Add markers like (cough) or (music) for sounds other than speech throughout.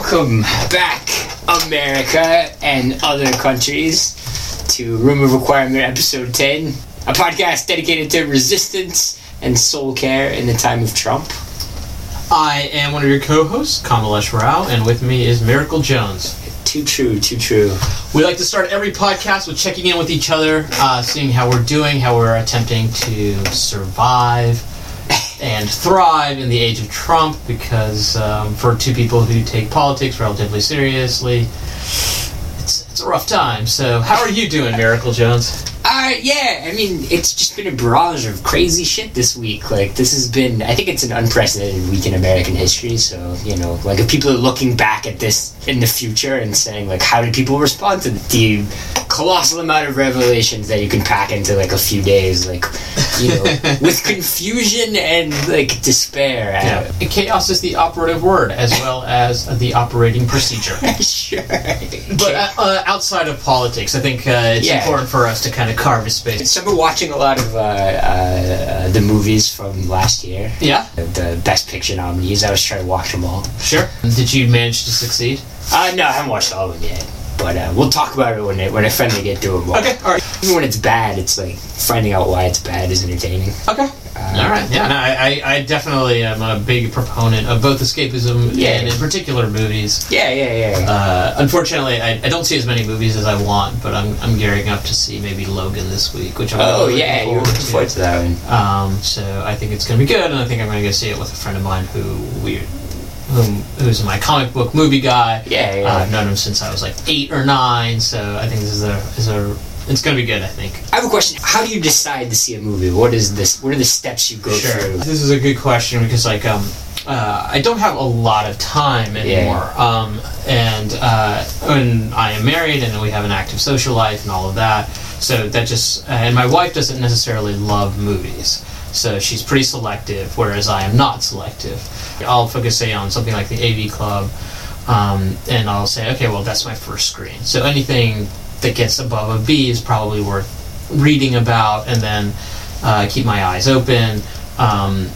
Welcome back, America and other countries, to Room of Requirement Episode 10, a podcast dedicated to resistance and soul care in the time of Trump. I am one of your co-hosts, Kamalesh Rao, and with me is Miracle Jones. Too true, too true. We like to start every podcast with checking in with each other, uh, seeing how we're doing, how we're attempting to survive and thrive in the age of Trump. Because um, for two people who take politics relatively seriously, it's it's a rough time. So, how are you doing, Miracle Jones? Uh, yeah, I mean, it's just been a barrage of crazy shit this week. Like, this has been, I think it's an unprecedented week in American history. So, you know, like, if people are looking back at this in the future and saying, like, how did people respond to the colossal amount of revelations that you can pack into, like, a few days? Like, you know, (laughs) with confusion and, like, despair. Yeah. Chaos is the operative word, as well as the operating procedure. (laughs) sure. But uh, uh, outside of politics, I think uh, it's Yeah. important for us to kind of carve a space. So, I've been watching a lot of uh, uh, the movies from last year. Yeah, The Best Picture nominees. I was trying to watch them all. sure. Did you manage to succeed? Uh, no, I haven't watched all of them yet. But uh, we'll talk about it when I, when I finally get through it. all. Okay, all right. Even when it's bad, it's like finding out why it's bad is entertaining. Okay. all right. Yeah, no, I, I, I definitely am a big proponent of both escapism Yeah. and, in particular, movies. Yeah, yeah, yeah. Uh, unfortunately, I, I don't see as many movies as I want, but I'm, I'm gearing up to see maybe Logan this week, which I'm oh, really yeah, looking you're looking forward to that one. Um, so I think it's going to be good, and I think I'm going to go see it with a friend of mine who we, whom, who's my comic book movie guy. Yeah, yeah. Uh, I've known him since I was like eight or nine, so I think this is a is a it's to be good. I think. I have a question. How do you decide to see a movie? What is this? What are the steps you go through? This is a good question because like um. Uh, I don't have a lot of time anymore, um, and uh, and I am married, and we have an active social life, and all of that. So that just and my wife doesn't necessarily love movies, so she's pretty selective, whereas I am not selective. I'll focus say on something like the AV Club, um, and I'll say, okay, well that's my first screen. So anything that gets above a B is probably worth reading about, and then uh, keep my eyes open. Um,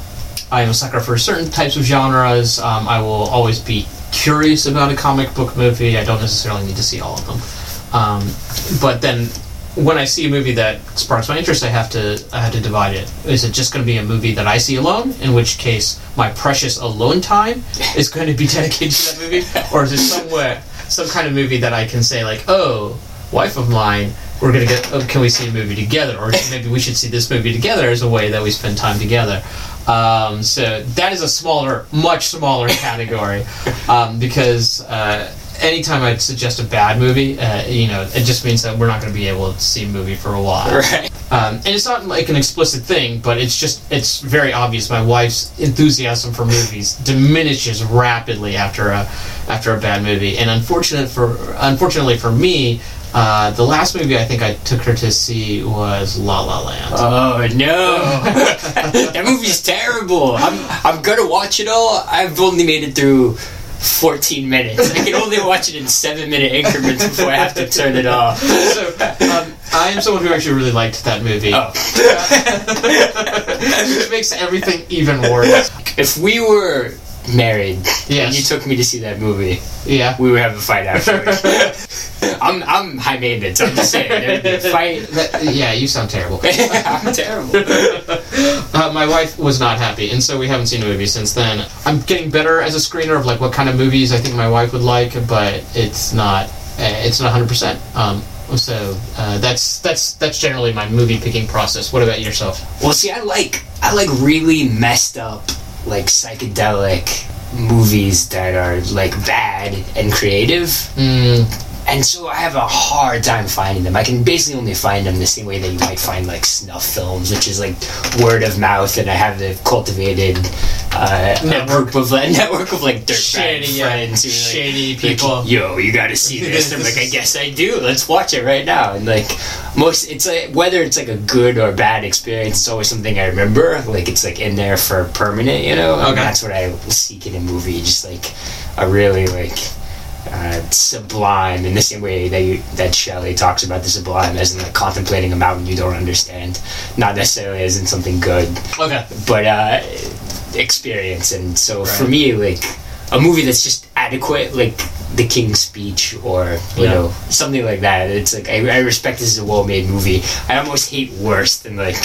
I am a sucker for certain types of genres. Um, I will always be curious about a comic book movie. I don't necessarily need to see all of them, um, but then when I see a movie that sparks my interest, I have to I have to divide it. Is it just going to be a movie that I see alone? In which case, my precious alone time (laughs) is going to be dedicated to that movie, or is it somewhere some kind of movie that I can say like, oh, wife of mine, we're gonna get. Oh, can we see a movie together, or (laughs) maybe we should see this movie together as a way that we spend time together. Um, so that is a smaller, much smaller category, (laughs) um, because uh, anytime I suggest a bad movie, uh, you know, it just means that we're not going to be able to see a movie for a while. Right. Um, and it's not like an explicit thing, but it's just it's very obvious. My wife's enthusiasm for movies diminishes rapidly after a after a bad movie, and unfortunate for unfortunately for me, uh, the last movie I think I took her to see was La La Land. Oh no, (laughs) that movie's terrible. I'm I'm gonna watch it all. I've only made it through. 14 minutes. I can only watch it in 7 minute increments before I have to turn it off. so um, I am someone who actually really liked that movie, Oh. (laughs) which makes everything even worse. If we were married and Yes. you took me to see that movie, Yeah. we would have a fight afterwards. (laughs) I'm I'm high maintenance. I'm just saying. There'd be a (laughs) fight. That- yeah, you sound terrible. (laughs) I'm terrible. Uh, my wife was not happy, and so we haven't seen a movie since then. I'm getting better as a screener of like what kind of movies I think my wife would like, but it's not uh, it's not 100. percent Um, so uh, that's that's that's generally my movie picking process. What about yourself? Well, see, I like I like really messed up, like psychedelic movies that are like bad and creative. Mm, And so I have a hard time finding them. I can basically only find them the same way that you might find like snuff films, which is like word of mouth, and I have the cultivated uh, a Network. group of like, network of like dirtbag Shady, yeah, friends, who like, shady like, people. Yo, you got to see (laughs) this. I'm like, I guess I do. Let's watch it right now. And like most, it's like whether it's like a good or bad experience, it's always something I remember. Like it's like in there for permanent, you know. And Okay. that's what I seek in a movie, just like a really like uh, sublime in the same way that you, that Shelley talks about the sublime as in like contemplating a mountain you don't understand, not necessarily as in something good, okay. but uh, experience. And so for me, like a movie that's just adequate, like the King's Speech or you Yeah. know something like that. It's like I, I respect this is a well-made movie. I almost hate worse than like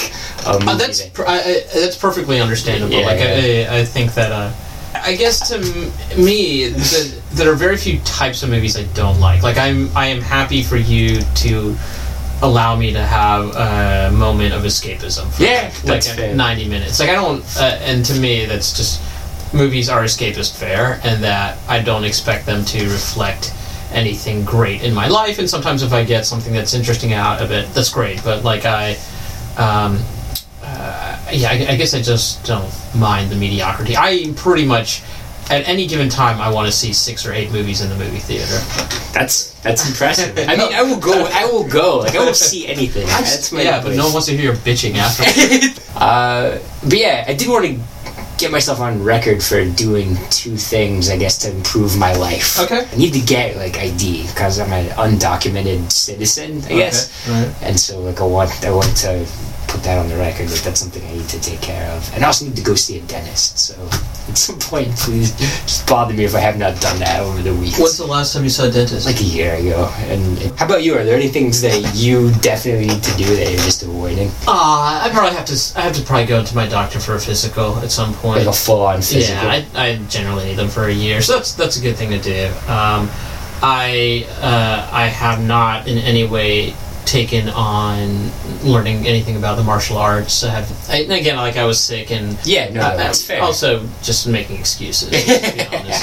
a movie. Uh, that's that- per- I, I, that's perfectly understandable. Yeah, like yeah. I, I think that uh, I guess to m- me the, there are very few types of movies I don't like. Like I'm I am happy for you to allow me to have a moment of escapism. For Yeah, like that's fair. ninety minutes. Like I don't uh, and to me that's just movies are escapist fare and that I don't expect them to reflect anything great in my life and sometimes if I get something that's interesting out of it that's great but like I um, uh, yeah, I, I guess I just don't mind the mediocrity. I pretty much, at any given time, I want to see six or eight movies in the movie theater. That's that's impressive. (laughs) I mean, I will go. I will go. Like I will (laughs) see anything. That's my yeah, but no one wants to hear your bitching after. (laughs) Uh, but yeah, I did want to get myself on record for doing two things. I guess to improve my life. Okay. I need to get like ID because I'm an undocumented citizen. I guess. Right. And so like I want I want to put that on the record that that's something I need to take care of. And I also need to go see a dentist. So at some point, please just bother me if I have not done that over the week. When's the last time you saw a dentist? like a year ago. And how about you? Are there any things that you definitely need to do that you're just avoiding? Ah, I probably have to. I have to probably go to my doctor for a physical at some point. Like a full-on physical. Yeah, I, I generally need them for a year, so that's that's a good thing to do. Um, I uh, I have not in any way taken on learning anything about the martial arts. I have, I, again, like I was sick and yeah, no, uh, that's fair. also just making excuses. to be.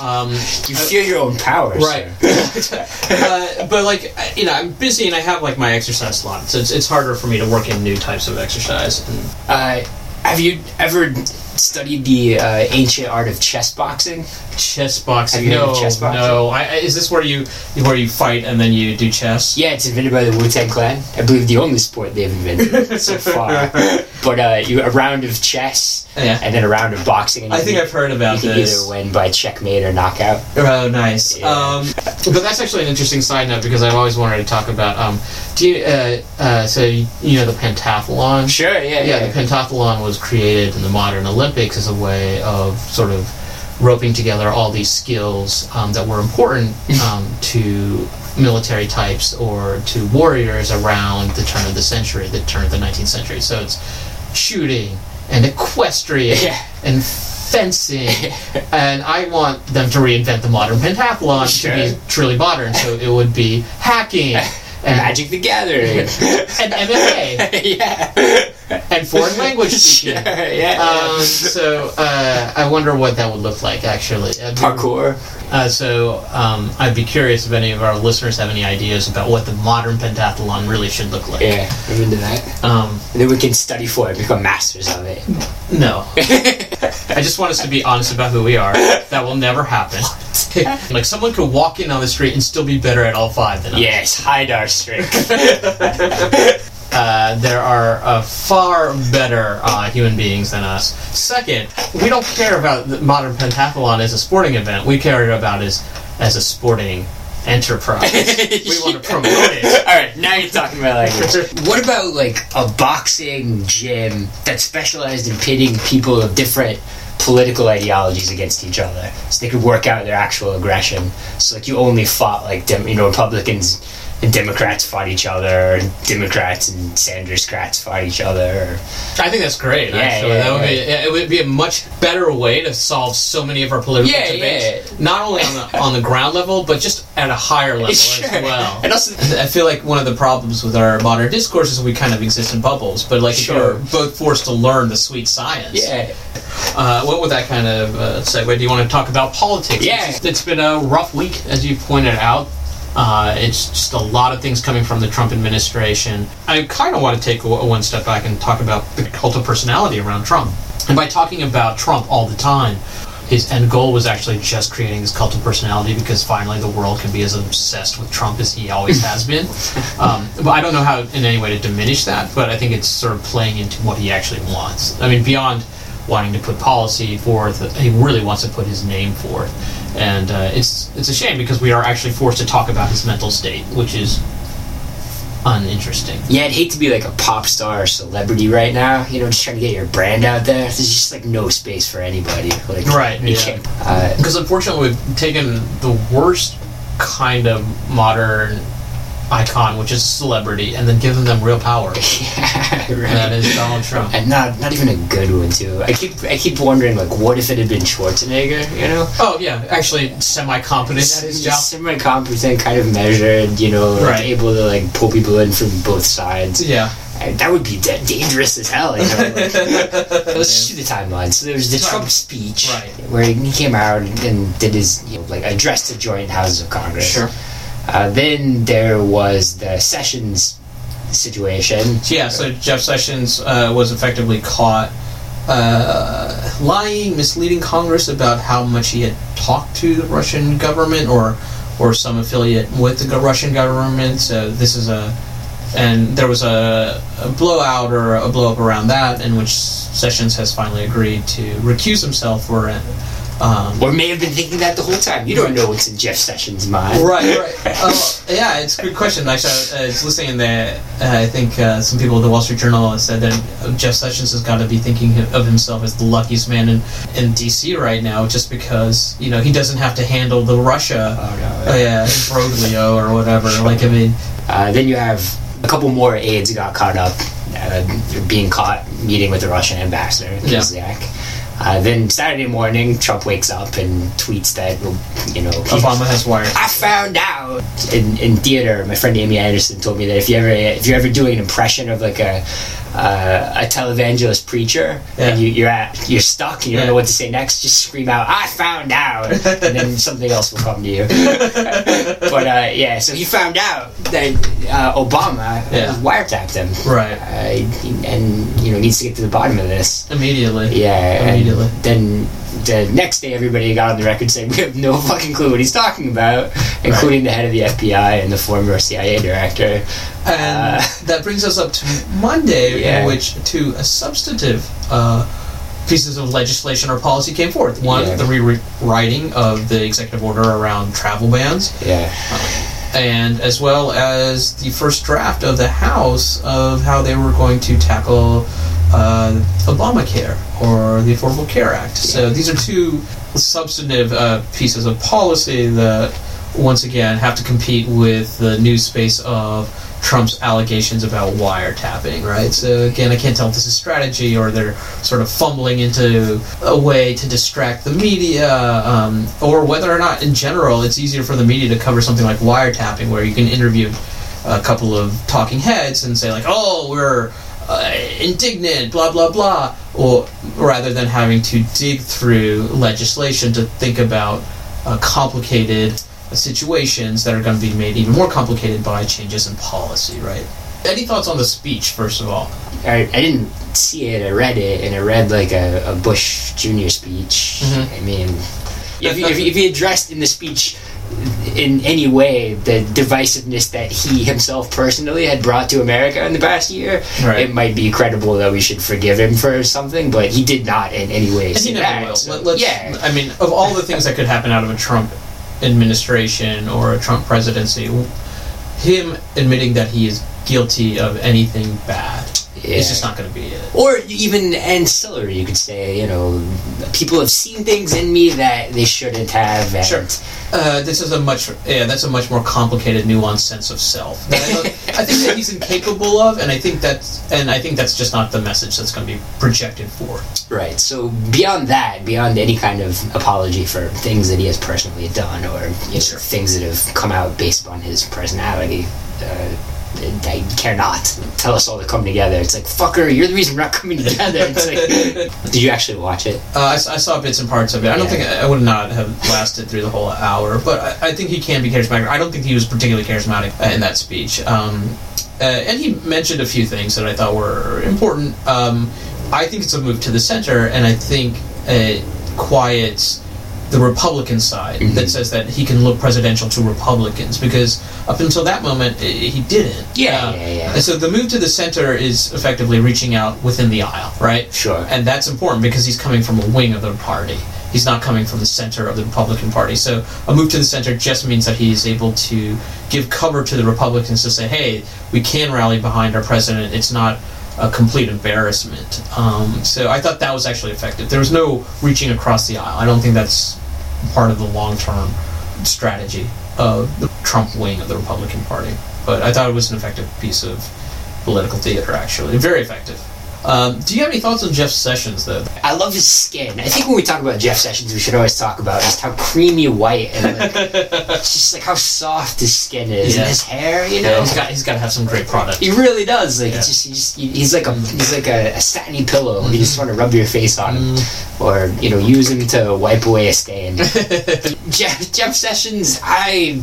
(laughs) Um, you feel your own power, Right. (laughs) uh, but like you know, I'm busy and I have like my exercise slot, so it's, it's harder for me to work in new types of exercise. And Uh, have you ever studied the uh, ancient art of chess boxing? chess boxing? Have you heard no, of chess boxing? no. I, is this where you where you fight and then you do chess? Yeah, it's invented by the Wu Tang Clan. I believe the only sport they've invented (laughs) so far. But uh, you a round of chess Yeah. and then a round of boxing. And I think can- I've heard about you about can this. either win by checkmate or knockout. Oh, nice. Yeah. Um, but that's actually an interesting side note because I've always wanted to talk about. Um, do you, uh, uh, so you, you know the pentathlon? Sure, yeah, Yeah, the pentathlon was created in the modern Olympics as a way of sort of roping together all these skills um, that were important um, to military types or to warriors around the turn of the century, the turn of the 19th century. So it's shooting and equestrian Yeah. and fencing, (laughs) and I want them to reinvent the modern pentathlon Sure. to be truly modern. So it would be hacking. (laughs) And, Magic the Gathering. (laughs) and MMA (laughs) yeah. and foreign language (laughs) Sure, speaking. yeah. Um, so uh, I wonder what that would look like actually. I'd be- Parkour. Uh, so um, I'd be curious if any of our listeners have any ideas about what the modern pentathlon really should look like. Yeah, I'm into that. Um, And then we can study for it, become masters of it. no, I just want us to be honest about who we are. That will never happen. like someone could walk in on the street and still be better at all five than us. Yes, hide our strength. (laughs) Uh, there are uh, far better uh, human beings than us. Second, we don't care about the modern pentathlon as a sporting event. We care about it as as a sporting enterprise. (laughs) we want to promote it. (laughs) All right, now you're talking about language. (laughs) what about like a boxing gym that specialized in pitting people of different political ideologies against each other, so they could work out their actual aggression? So like you only fought like dem- you know Republicans Democrats fought each other, Democrats and Sanders Crats fought each other. I think that's great. Yeah, actually, yeah, that would yeah. be it would be a much better way to solve so many of our political Yeah, debates. yeah. Not only on the (laughs) on the ground level, but just at a higher level Sure. as well. And also, I feel like one of the problems with our modern discourse is we kind of exist in bubbles. But like, Sure. if you're both forced to learn the sweet science, yeah, Uh, what would that kind of uh, segue? Do you want to talk about politics? Yeah. It's, it's been a rough week, as you pointed out. Uh, it's just a lot of things coming from the Trump administration. I kind of want to take one step back and talk about the cult of personality around Trump. And by talking about Trump all the time, his end goal was actually just creating this cult of personality because finally the world can be as obsessed with Trump as he always has been. (laughs) Um, but I don't know how in any way to diminish that, but I think it's sort of playing into what he actually wants. I mean, beyond wanting to put policy forth, he really wants to put his name forth. And uh, it's it's a shame because we are actually forced to talk about his mental state, which is uninteresting. Yeah, I'd hate to be like a pop star or celebrity right now. You know, just trying to get your brand out there. There's just like no space for anybody. Like, Right, yeah. can't. Uh, Because unfortunately, we've taken the worst kind of modern icon, which is celebrity, and then giving them real power. (laughs) yeah, right. that is Donald Trump. and not not even a good one too. I keep I keep wondering like, what if it had been Schwarzenegger? You know, Oh yeah, actually semi-competent at his job. semi competent, kind of measured. You know, like, Right. able to like pull people in from both sides. Yeah, that would be da- dangerous as hell. You know, like, (laughs) let's do the timeline. So there was the Time- Trump speech, Right. where he came out and did his you know, like address to joint houses of Congress. sure. Uh, then there was the Sessions situation. Yeah, so Jeff Sessions uh, was effectively caught uh, lying, misleading Congress about how much he had talked to the Russian government or or some affiliate with the Russian government. So this is a and there was a, a blowout or a blow up around that, in which Sessions has finally agreed to recuse himself for. Um, Or may have been thinking that the whole time. You don't know what's in Jeff Sessions' mind. right, right. (laughs) Oh, yeah, it's a good question. Actually, I was listening in there. Uh, I think uh, some people at the Wall Street Journal said that uh, Jeff Sessions has got to be thinking of himself as the luckiest man in, in D.C. right now, just because you know he doesn't have to handle the Russia, Oh, uh, no. yeah, Broglio or whatever. Like, I mean, Uh, then you have a couple more aides got caught up, uh, being caught meeting with the Russian ambassador, Yeah. Uh, then Saturday morning, Trump wakes up and tweets that, you know, Obama has wired. I found out in, in theater. My friend Amy Anderson told me that if you ever if you're ever doing an impression of like a uh, a televangelist preacher Yeah. and you, you're at you're stuck and you don't know what to say next, just scream out "I found out," and then (laughs) something else will come to you. but uh, yeah, so he found out that uh, Obama Yeah. wiretapped him, Right. uh, and you know needs to get to the bottom of this. Immediately. Yeah, Immediately. then the next day, everybody got on the record saying we have no (laughs) fucking clue what he's talking about, including the head of the FBI and the former CIA director. And Uh, (laughs) that brings us up to Monday, Yeah. in which two uh, substantive uh, pieces of legislation or policy came forth. One, Yeah. the rewriting of the executive order around travel bans, Yeah, and as well as the first draft of the House of how they were going to tackle uh, Obamacare or the Affordable Care Act. So these are two substantive uh, pieces of policy that, once again, have to compete with the new space of Trump's allegations about wiretapping, right? So again, I can't tell if this is strategy or they're sort of fumbling into a way to distract the media, um, or whether or not, in general, it's easier for the media to cover something like wiretapping, where you can interview a couple of talking heads and say like, "Oh, we're uh, indignant," blah blah blah, or rather than having to dig through legislation to think about uh, complicated situations that are going to be made even more complicated by changes in policy, right? Any thoughts on the speech, first of all? I, I didn't see it. I read it, and I read like a, a Bush Jr. speech. Mhm. I mean, if, you- if, you- if he addressed in the speech in any way the divisiveness that he himself personally had brought to America in the past year, Right. it might be credible that we should forgive him for something. But he did not in any way And he never that. will. so- Let- yeah, I mean, of all the things that could happen out of a Trump administration or a Trump presidency, him admitting that he is guilty of anything bad Yeah. is just not going to be it. or even ancillary, you could say. You know, people have seen things in me that they shouldn't have. And Sure. Uh, this is a much yeah, that's a much more complicated, nuanced sense of self. I, I think that he's incapable of, and I think that's and I think that's just not the message that's going to be projected forward. Right. So beyond that, beyond any kind of apology for things that he has personally done or you know, Sure. things that have come out based on his personality, uh, I care not. Tell us all to come together. It's like fucker, you're the reason we're not coming together. It's like, (laughs) did you actually watch it? Uh, I, I saw bits and parts of it. I don't Yeah. think I, I would not have lasted through the whole hour, but I, I think he can be charismatic. I don't think he was particularly charismatic uh, in that speech. Um, uh, and he mentioned a few things that I thought were important. Um, I think it's a move to the center, and I think it quiets the Republican side Mhm. that says that he can look presidential to Republicans because up until that moment he didn't. Yeah, Uh, yeah, yeah. And so the move to the center is effectively reaching out within the aisle, right? Sure. And that's important because he's coming from a wing of the party. he's not coming from the center of the Republican Party. So a move to the center just means that he is able to give cover to the Republicans to say, "Hey, we can rally behind our president. It's not." A complete embarrassment. Um, so I thought that was actually effective. There was no reaching across the aisle. I don't think that's part of the long-term strategy of the Trump wing of the Republican Party. But I thought it was an effective piece of political theater, actually. Very effective. Um, do you have any thoughts on Jeff Sessions, though? I love his skin. I think when we talk about Jeff Sessions, we should always talk about just how creamy white and like, (laughs) just like how soft his skin is Yeah. and his hair. You know, Yeah, he's got he's got to have some great product. he really does. Like Yeah. just, he just he's like a he's like a, a satiny pillow. You just want to rub your face on him, or you know, use him to wipe away a stain. (laughs) Jeff Jeff Sessions, I,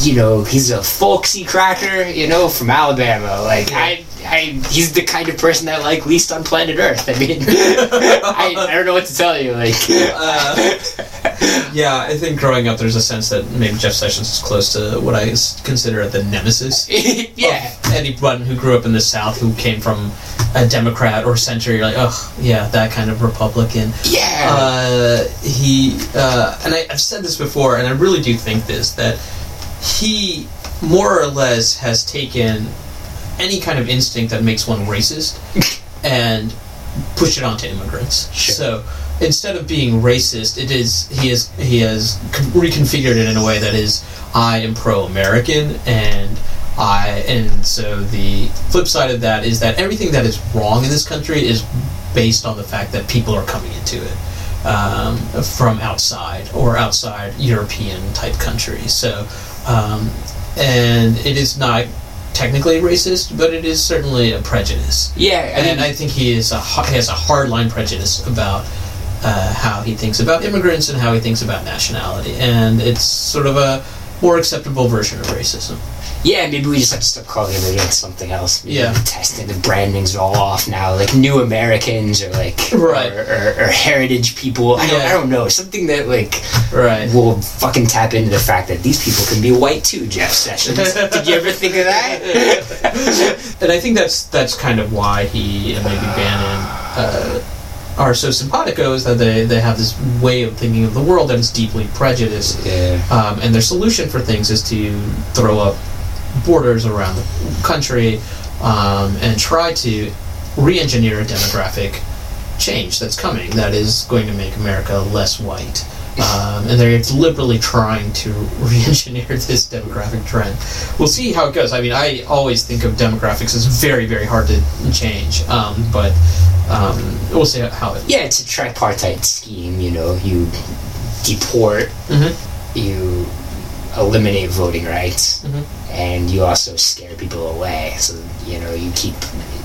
you know, he's a folksy cracker. You know, from Alabama. Like I. I, he's the kind of person I like least on planet Earth. I mean, (laughs) I, I don't know what to tell you. Like, Uh, yeah, I think growing up, there's a sense that maybe Jeff Sessions is close to what I consider the nemesis. (laughs) yeah, anyone who grew up in the South who came from a Democrat or center, you're like, oh, yeah, that kind of Republican. yeah. Uh, he uh, and I, I've said this before, and I really do think this that he more or less has taken any kind of instinct that makes one racist (laughs) and push it onto immigrants. Sure. So instead of being racist, it is he is he has reconfigured it in a way that is I am pro-American and. I and so the flip side of that is that everything that is wrong in this country is based on the fact that people are coming into it um, from outside or outside European type countries. So, um, and it is not technically racist, but it is certainly a prejudice. yeah, I mean, And I think he is a he has a hardline prejudice about uh, how he thinks about immigrants and how he thinks about nationality, and it's sort of a more acceptable version of racism. Yeah, maybe we just have to stop calling immigrants something else. Maybe Yeah. the testing, the branding's all off now. Like new Americans or like Right. or, or, or heritage people. I don't, Yeah. I don't know. Something that like Right. will fucking tap into the fact that these people can be white too. Jeff Sessions. (laughs) Did you ever think of that? (laughs) and I think that's that's kind of why he and maybe Bannon uh, are so simpatico is that they, they have this way of thinking of the world that is deeply prejudiced, yeah. um, and their solution for things is to throw up borders around the country um, and try to re-engineer a demographic change that's coming that is going to make America less white. Um, and they're deliberately trying to (laughs) re-engineer this demographic trend. We'll see how it goes. I mean, I always think of demographics as very, very hard to change, um, but um, we'll see how it. Yeah, it's a tripartite scheme. You know, you deport, Mhm. you eliminate voting rights, Mhm. and you also scare people away. So you know, you keep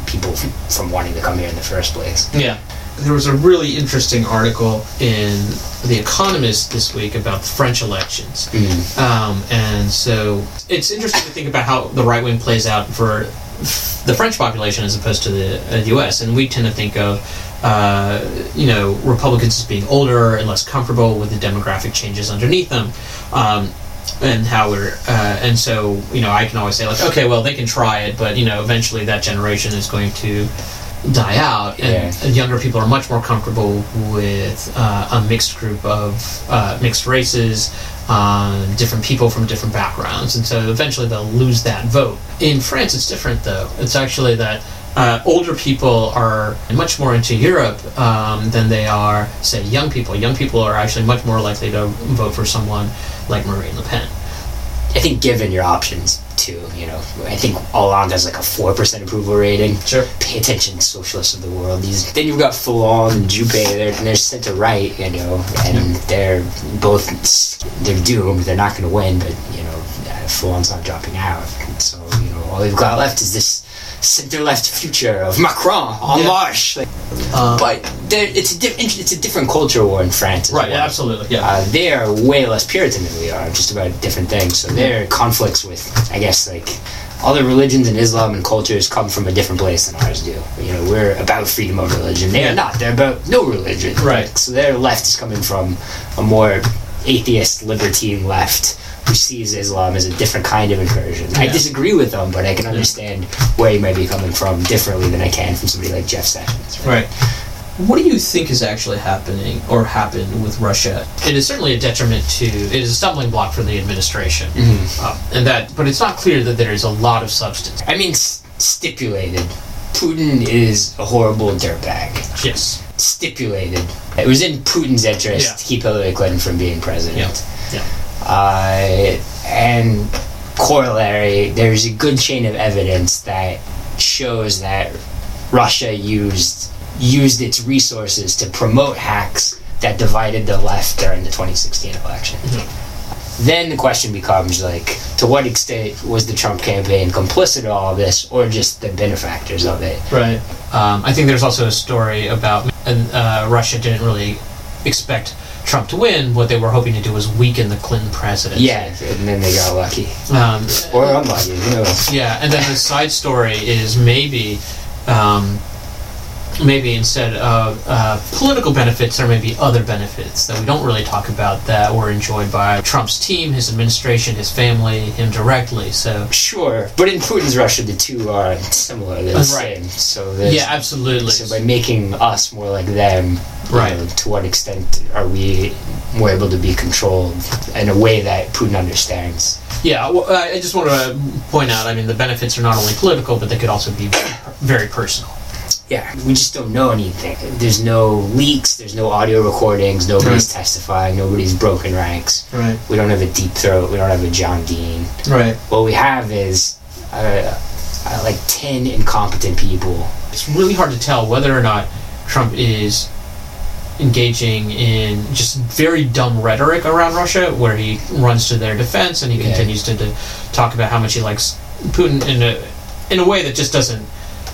people from wanting to come here in the first place. Yeah. There was a really interesting article in The Economist this week about the French elections. Um, and so it's interesting to think about how the right wing plays out for the French population as opposed to the uh, U.S. And we tend to think of, uh, you know, Republicans as being older and less comfortable with the demographic changes underneath them. Um, and how we're, uh, and so, you know, I can always say, like, okay, well, they can try it, but, you know, eventually that generation is going to die out, and, Yeah. and younger people are much more comfortable with uh, a mixed group of uh, mixed races, um, different people from different backgrounds, and so eventually they'll lose that vote. In France, it's different though. It's actually that. Uh, older people are much more into Europe um, than they are, say, young people. Young people are actually much more likely to vote for someone like Marine Le Pen. I think given your options too, you know, I think Hollande has like a four percent approval rating. Sure. Pay attention, socialists of the world. These then you've got Fillon and Juppé. They're they're center right, you know, and they're both they're doomed. They're not going to win, but you know, Fillon's not dropping out. So you know, all we've got left is this center left future of Macron en Yeah. marche. Like, Uh, but there- it's a diff- it's a different culture war in France. Right, well. yeah, absolutely. Yeah. Uh, they are way less Puritan than we are, just about different things. So their conflicts with, I guess, like other religions and Islam and cultures come from a different place than ours do. You know, we're about freedom of religion. They Yeah. are not. They're about no religion. Right. So their left is coming from a more atheist, libertine left who sees Islam as a different kind of incursion. I disagree with them, but I can understand where he might be coming from differently than I can from somebody like Jeff Sessions. Right. what do you think is actually happening or happened with Russia? It is certainly a detriment to. It is a stumbling block for the administration, uh, and that. But it's not clear that there is a lot of substance. I mean, s- stipulated. Putin is a horrible dirtbag. Yes. Stipulated. It was in Putin's interest Yeah. to keep Hillary Clinton from being president. Yeah. Yeah. Uh, and corollary, there's a good chain of evidence that shows that Russia used used its resources to promote hacks that divided the left during the 2016 election. Then the question becomes like, to what extent was the Trump campaign complicit in all of this, or just the benefactors of it? Right. Um, I think there's also a story about and uh, Russia didn't really expect Trump to win. What they were hoping to do was weaken the Clinton presidency. Yeah, and then they got lucky, Um, or unlucky. Who knows? yeah, and then the side story is maybe. Um, Maybe instead of uh, political benefits, there may be other benefits that we don't really talk about that were enjoyed by Trump's team, his administration, his family, him directly. So, Sure, but in Putin's Russia, the two are similar. They're the right. same. So yeah, absolutely. So by making us more like them, Right. know, to what extent are we more able to be controlled in a way that Putin understands? Yeah, well, I I just want to point out. I mean, the benefits are not only political, but they could also be very personal. Yeah, we just don't know anything. There's no leaks. There's no audio recordings. Nobody's testifying. Nobody's broken ranks. Right. We don't have a deep throat. We don't have a John Dean. Right. What we have is uh, uh, like ten incompetent people. It's really hard to tell whether or not Trump is engaging in just very dumb rhetoric around Russia, where he runs to their defense and he Yeah. continues to, to talk about how much he likes Putin in a in a way that just doesn't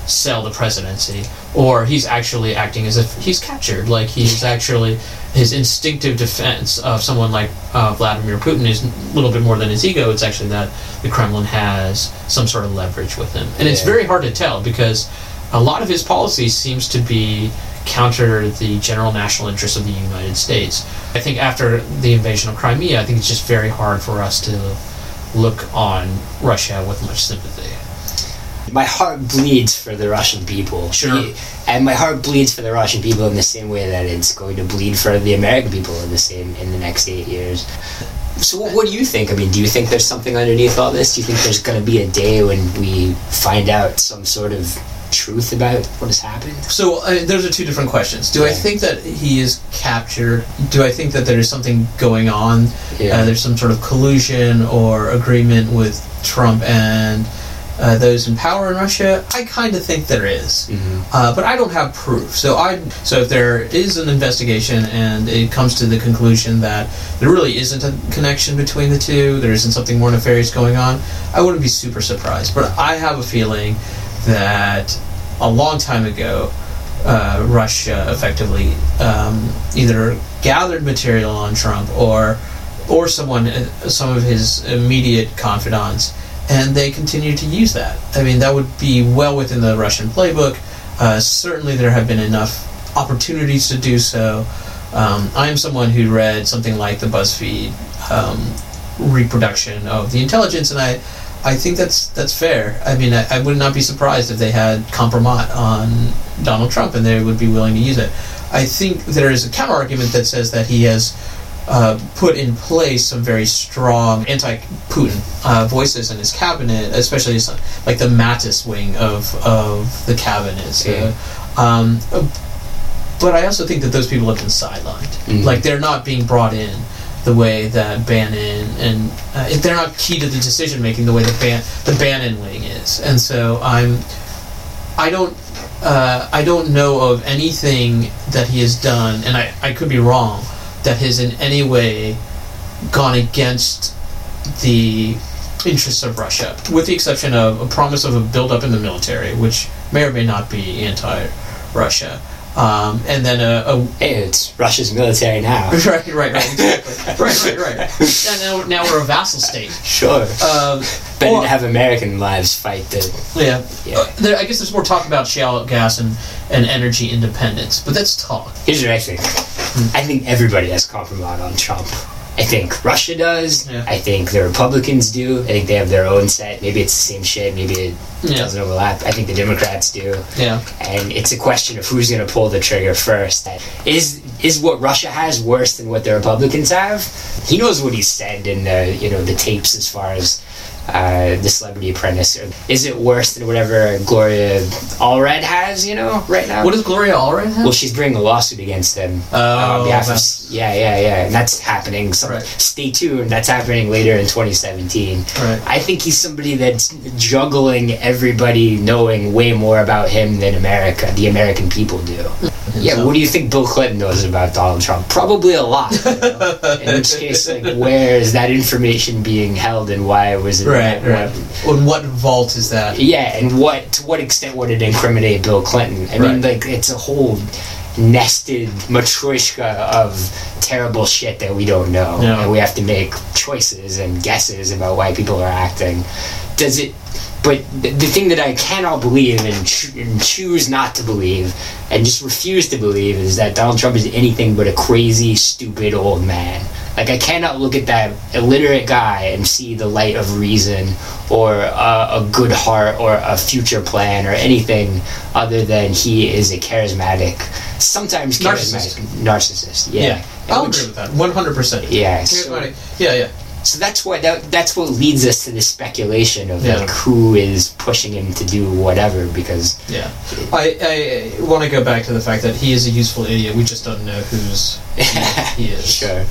sell the presidency, or he's actually acting as if he's captured, like he's (laughs) actually his instinctive defense of someone like uh, Vladimir Putin is a little bit more than his ego. It's actually that the Kremlin has some sort of leverage with him, and it's very hard to tell because a lot of his policy seems to be counter the general national interest of the United States. I think after the invasion of Crimea, I think it's just very hard for us to look on Russia with much sympathy. My heart bleeds for the Russian people. Sure. And my heart bleeds for the Russian people in the same way that it's going to bleed for the American people in the same in the next eight years. So what, what do you think? I mean, do you think there's something underneath all this? Do you think there's going to be a day when we find out some sort of truth about what has happened? So uh, those are two different questions. Do I think that he is captured? Do I think that there is something going on? Yeah. Uh, there's some sort of collusion or agreement with Trump and uh, those in power in Russia? I kind of think there is. Mhm. Uh, but I don't have proof. So I so if there is an investigation and it comes to the conclusion that there really isn't a connection between the two, there isn't something more nefarious going on, I wouldn't be super surprised. But I have a feeling that a long time ago, uh, Russia effectively um, either gathered material on Trump or or someone, uh, some of his immediate confidants, and they continue to use that. I mean, that would be well within the Russian playbook. Uh, certainly, there have been enough opportunities to do so. Um, I am someone who read something like the BuzzFeed um, reproduction of the intelligence, and I, I think that's that's fair. I mean, I, I would not be surprised if they had compromat on Donald Trump and they would be willing to use it. I think there is a counter argument that says that he has uh, put in place some very strong anti-Putin uh, voices in his cabinet, especially some, like the Mattis wing of of the cabinet. So, Yeah. um, but I also think that those people have been sidelined. Mhm. Like they're not being brought in the way that Bannon and uh, if they're not key to the decision making the way that Ban- the Bannon wing is. And so I'm I don't uh, I don't know of anything that he has done, and I, I could be wrong, that has in any way gone against the interests of Russia, with the exception of a promise of a buildup in the military, which may or may not be anti-Russia, um, and then a, a Hey, it's Russia's military now. (laughs) right, right, right, exactly. (laughs) right, right, right. Yeah, now, now we're a vassal state. Sure. Um, Better or- to have American lives fight the. yeah. Yeah. Uh, there, I guess there's more talk about shale gas and, and energy independence, but that's talk. Here's what I think. I think everybody has compromat on Trump. I think Russia does. Yeah. I think the Republicans do. I think they have their own set. Maybe it's the same shit. Maybe it Yeah. doesn't overlap. I think the Democrats do. Yeah. And it's a question of who's going to pull the trigger first. Is is what Russia has worse than what the Republicans have? He knows what he said in the you know the tapes as far as uh, the Celebrity Apprentice. Is it worse than whatever Gloria Allred has? You know, right now. What does Gloria Allred have? Well, she's bringing a lawsuit against him Oh, on behalf of. Yeah, yeah, yeah. And that's happening. So Right. stay tuned. That's happening later in 2017. Right. I think he's somebody that's juggling everybody knowing way more about him than America, the American people do. Yeah, so- what do you think Bill Clinton knows about Donald Trump? Probably a lot. you know? in which case, like, where is that information being held, and why was it? Right, what- right. And what vault is that? yeah, and what to what extent would it incriminate Bill Clinton? I mean, like it's a whole nested matryoshka of terrible shit that we don't know, Yeah. and we have to make choices and guesses about why people are acting. Does it? But the, thing that I cannot believe and, and choose not to believe and just refuse to believe is that Donald Trump is anything but a crazy, stupid old man. Like I cannot look at that illiterate guy and see the light of reason or a, a good heart or a future plan or anything other than he is a charismatic, sometimes Narcissist. charismatic narcissist. Yeah, Yeah. I'll Which- agree with that. One hundred percent. Yeah, so, Yeah, yeah. So that's what that, that's what leads us to the speculation of Yeah. like who is pushing him to do whatever because Yeah, I, I want to go back to the fact that he is a useful idiot. We just don't know who's (laughs) he is. sure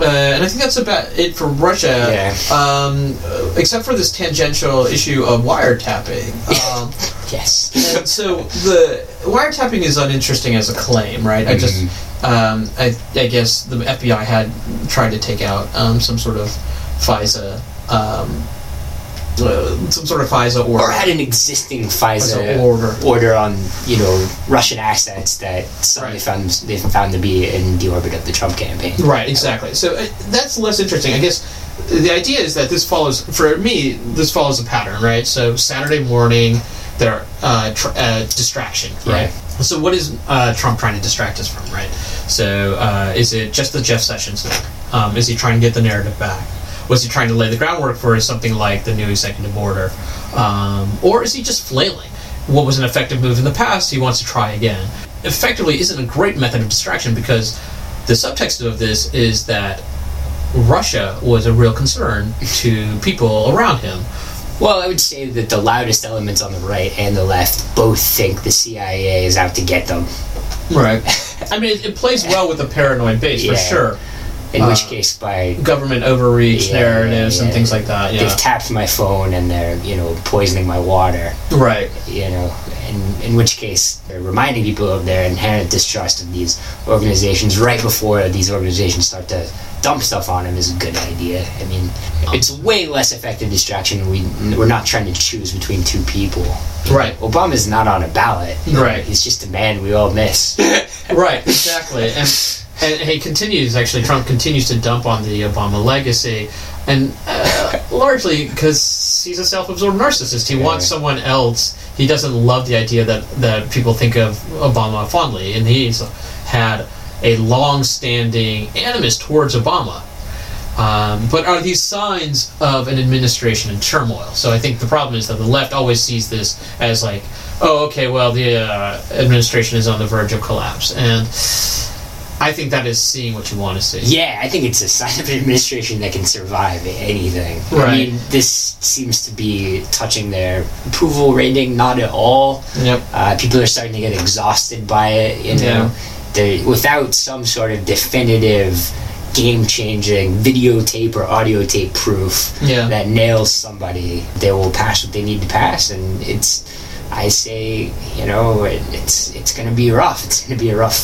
Uh, and I think that's about it for Russia. Yeah. Um, except for this tangential issue of wiretapping. (laughs) Um, yes and so the wiretapping is uninteresting as a claim, right? I just, um, I, I guess the FBI had tried to take out um, some sort of FISA, um, uh, some sort of FISA order. or had an existing FISA FISA order. order on you know Russian assets that suddenly Right. found they found to be in the orbit of the Trump campaign. Right, exactly. So uh, that's less interesting. I guess the idea is that this follows, for me, this follows a pattern, right? So Saturday morning, there uh, tr- uh, distraction, right? So what is uh, Trump trying to distract us from, right? So uh, is it just the Jeff Sessions thing? Um, is he trying to get the narrative back? Was he trying to lay the groundwork for something like the new executive order? Um, or is he just flailing? What was an effective move in the past, he wants to try again. Effectively isn't a great method of distraction because the subtext of this is that Russia was a real concern to people around him. Well, I would say that the loudest elements on the right and the left both think the CIA is out to get them. Right. (laughs) I mean, it, it plays well with the paranoid base for Yeah. sure. In Uh, which case, by Government overreach Yeah, narratives yeah, and yeah. things like that. Yeah. they've tapped my phone and they're you know poisoning my water. Right. You know, in in which case they're reminding people of their inherent distrust of these organizations right before these organizations start to dump stuff on him is a good idea. I mean, it's way less effective distraction. We we're not trying to choose between two people. Right. Obama's not on a ballot. Right. He's just a man we all miss. (laughs) Right. Exactly. And and he continues. Actually, Trump continues to dump on the Obama legacy, and uh, largely because he's a self-absorbed narcissist. He wants someone else. He doesn't love the idea that that people think of Obama fondly, and he's had a long-standing animus towards Obama. Um, but are these signs of an administration in turmoil? So I think the problem is that the left always sees this as like, oh, okay, well, the uh, administration is on the verge of collapse, and I think that is seeing what you want to see. Yeah, I think it's a sign of an administration that can survive anything. I Right. mean, this seems to be touching their approval rating, not at all. Yep. Uh, people are starting to get exhausted by it. You know, Yeah. They- without some sort of definitive, game-changing videotape or audio tape proof Yeah. that nails somebody, they will pass what they need to pass, and it's. I say, you know, it, it's it's going to be rough. It's going to be a rough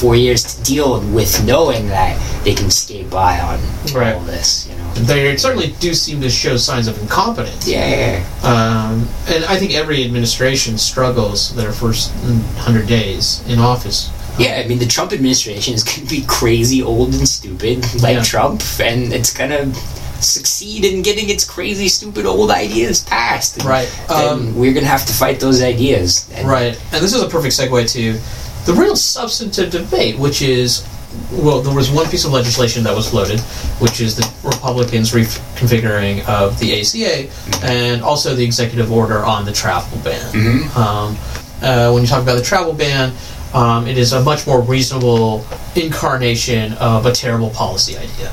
four years to deal with knowing that they can skate by on Right. all this. You know. They certainly do seem to show signs of incompetence. Yeah, yeah, yeah. Um, and I think every administration struggles their first hundred days in office. Yeah, I mean, the Trump administration is going to be crazy, old, and stupid, like Yeah. Trump, and it's going to succeed in getting its crazy, stupid, old ideas passed. And Right. Um, we're going to have to fight those ideas. And Right, and this is a perfect segue to the real substantive debate, which is well, there was one piece of legislation that was floated, which is the Republicans reconfiguring of the ACA, and also the executive order on the travel ban. Um, uh, when you talk about the travel ban, um, it is a much more reasonable incarnation of a terrible policy idea.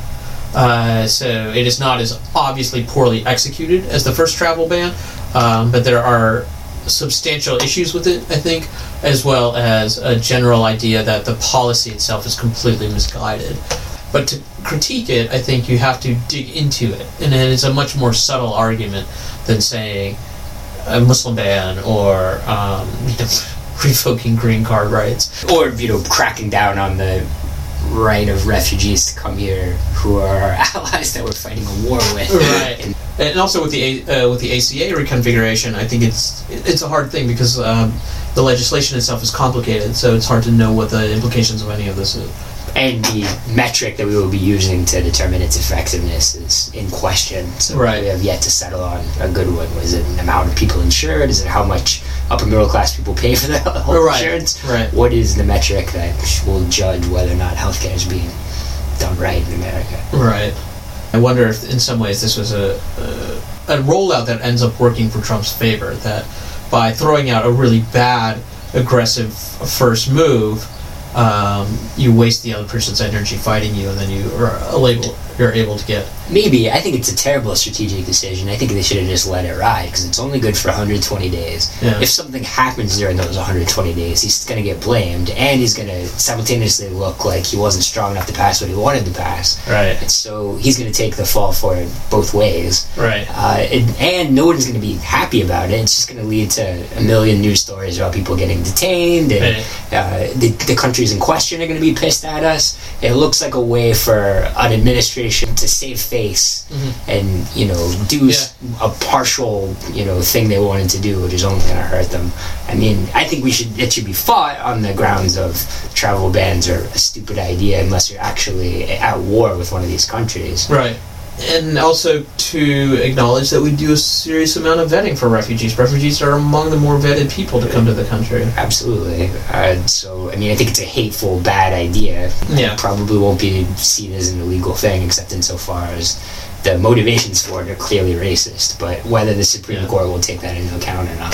Uh, so it is not as obviously poorly executed as the first travel ban, um, but there are substantial issues with it, I think, as well as a general idea that the policy itself is completely misguided. But to critique it, I think you have to dig into it, and it is a much more subtle argument than saying a Muslim ban or um, you (laughs) know, revoking green card rights. or you know cracking down on the right of refugees to come here who are our (laughs) allies that we're fighting a war with Right. And- And also with the uh, with the ACA reconfiguration, I think it's it's a hard thing because um, the legislation itself is complicated, so it's hard to know what the implications of any of this is. And the metric that we will be using to determine its effectiveness is in question. So Right. we have yet to settle on a good one. Was it an amount of people insured? Is it how much upper middle class people pay for their (laughs) health Right. insurance? Right. What is the metric that will judge whether or not healthcare is being done right in America? Right. I wonder if, in some ways, this was a, a a rollout that ends up working for Trump's favor. That by throwing out a really bad, aggressive first move, um, you waste the other person's energy fighting you, and then you are you're able to get Maybe. I think it's a terrible strategic decision. I think they should have just let it ride because it's only good for 120 days. Yeah. If something happens during those 120 days, he's going to get blamed and he's going to simultaneously look like he wasn't strong enough to pass what he wanted to pass. right. And so he's going to take the fall for it both ways. Right. Uh, and, and no one's going to be happy about it. It's just going to lead to a million news stories about people getting detained, and uh, the, the countries in question are going to be pissed at us. It looks like a way for an administration to save face mm-hmm. and you know do a partial you know thing they wanted to do, which is only going to hurt them. I mean, I think we should it should be fought on the grounds of travel bans are a stupid idea unless you're actually at war with one of these countries. Right. And also to acknowledge that we do a serious amount of vetting for refugees. Refugees are among the more vetted people to come to the country. Absolutely. Uh, so, I mean, I think it's a hateful, bad idea. Yeah. Probably won't be seen as an illegal thing, except insofar as the motivations for it are clearly racist. But whether the Supreme Yeah. Court will take that into account or not,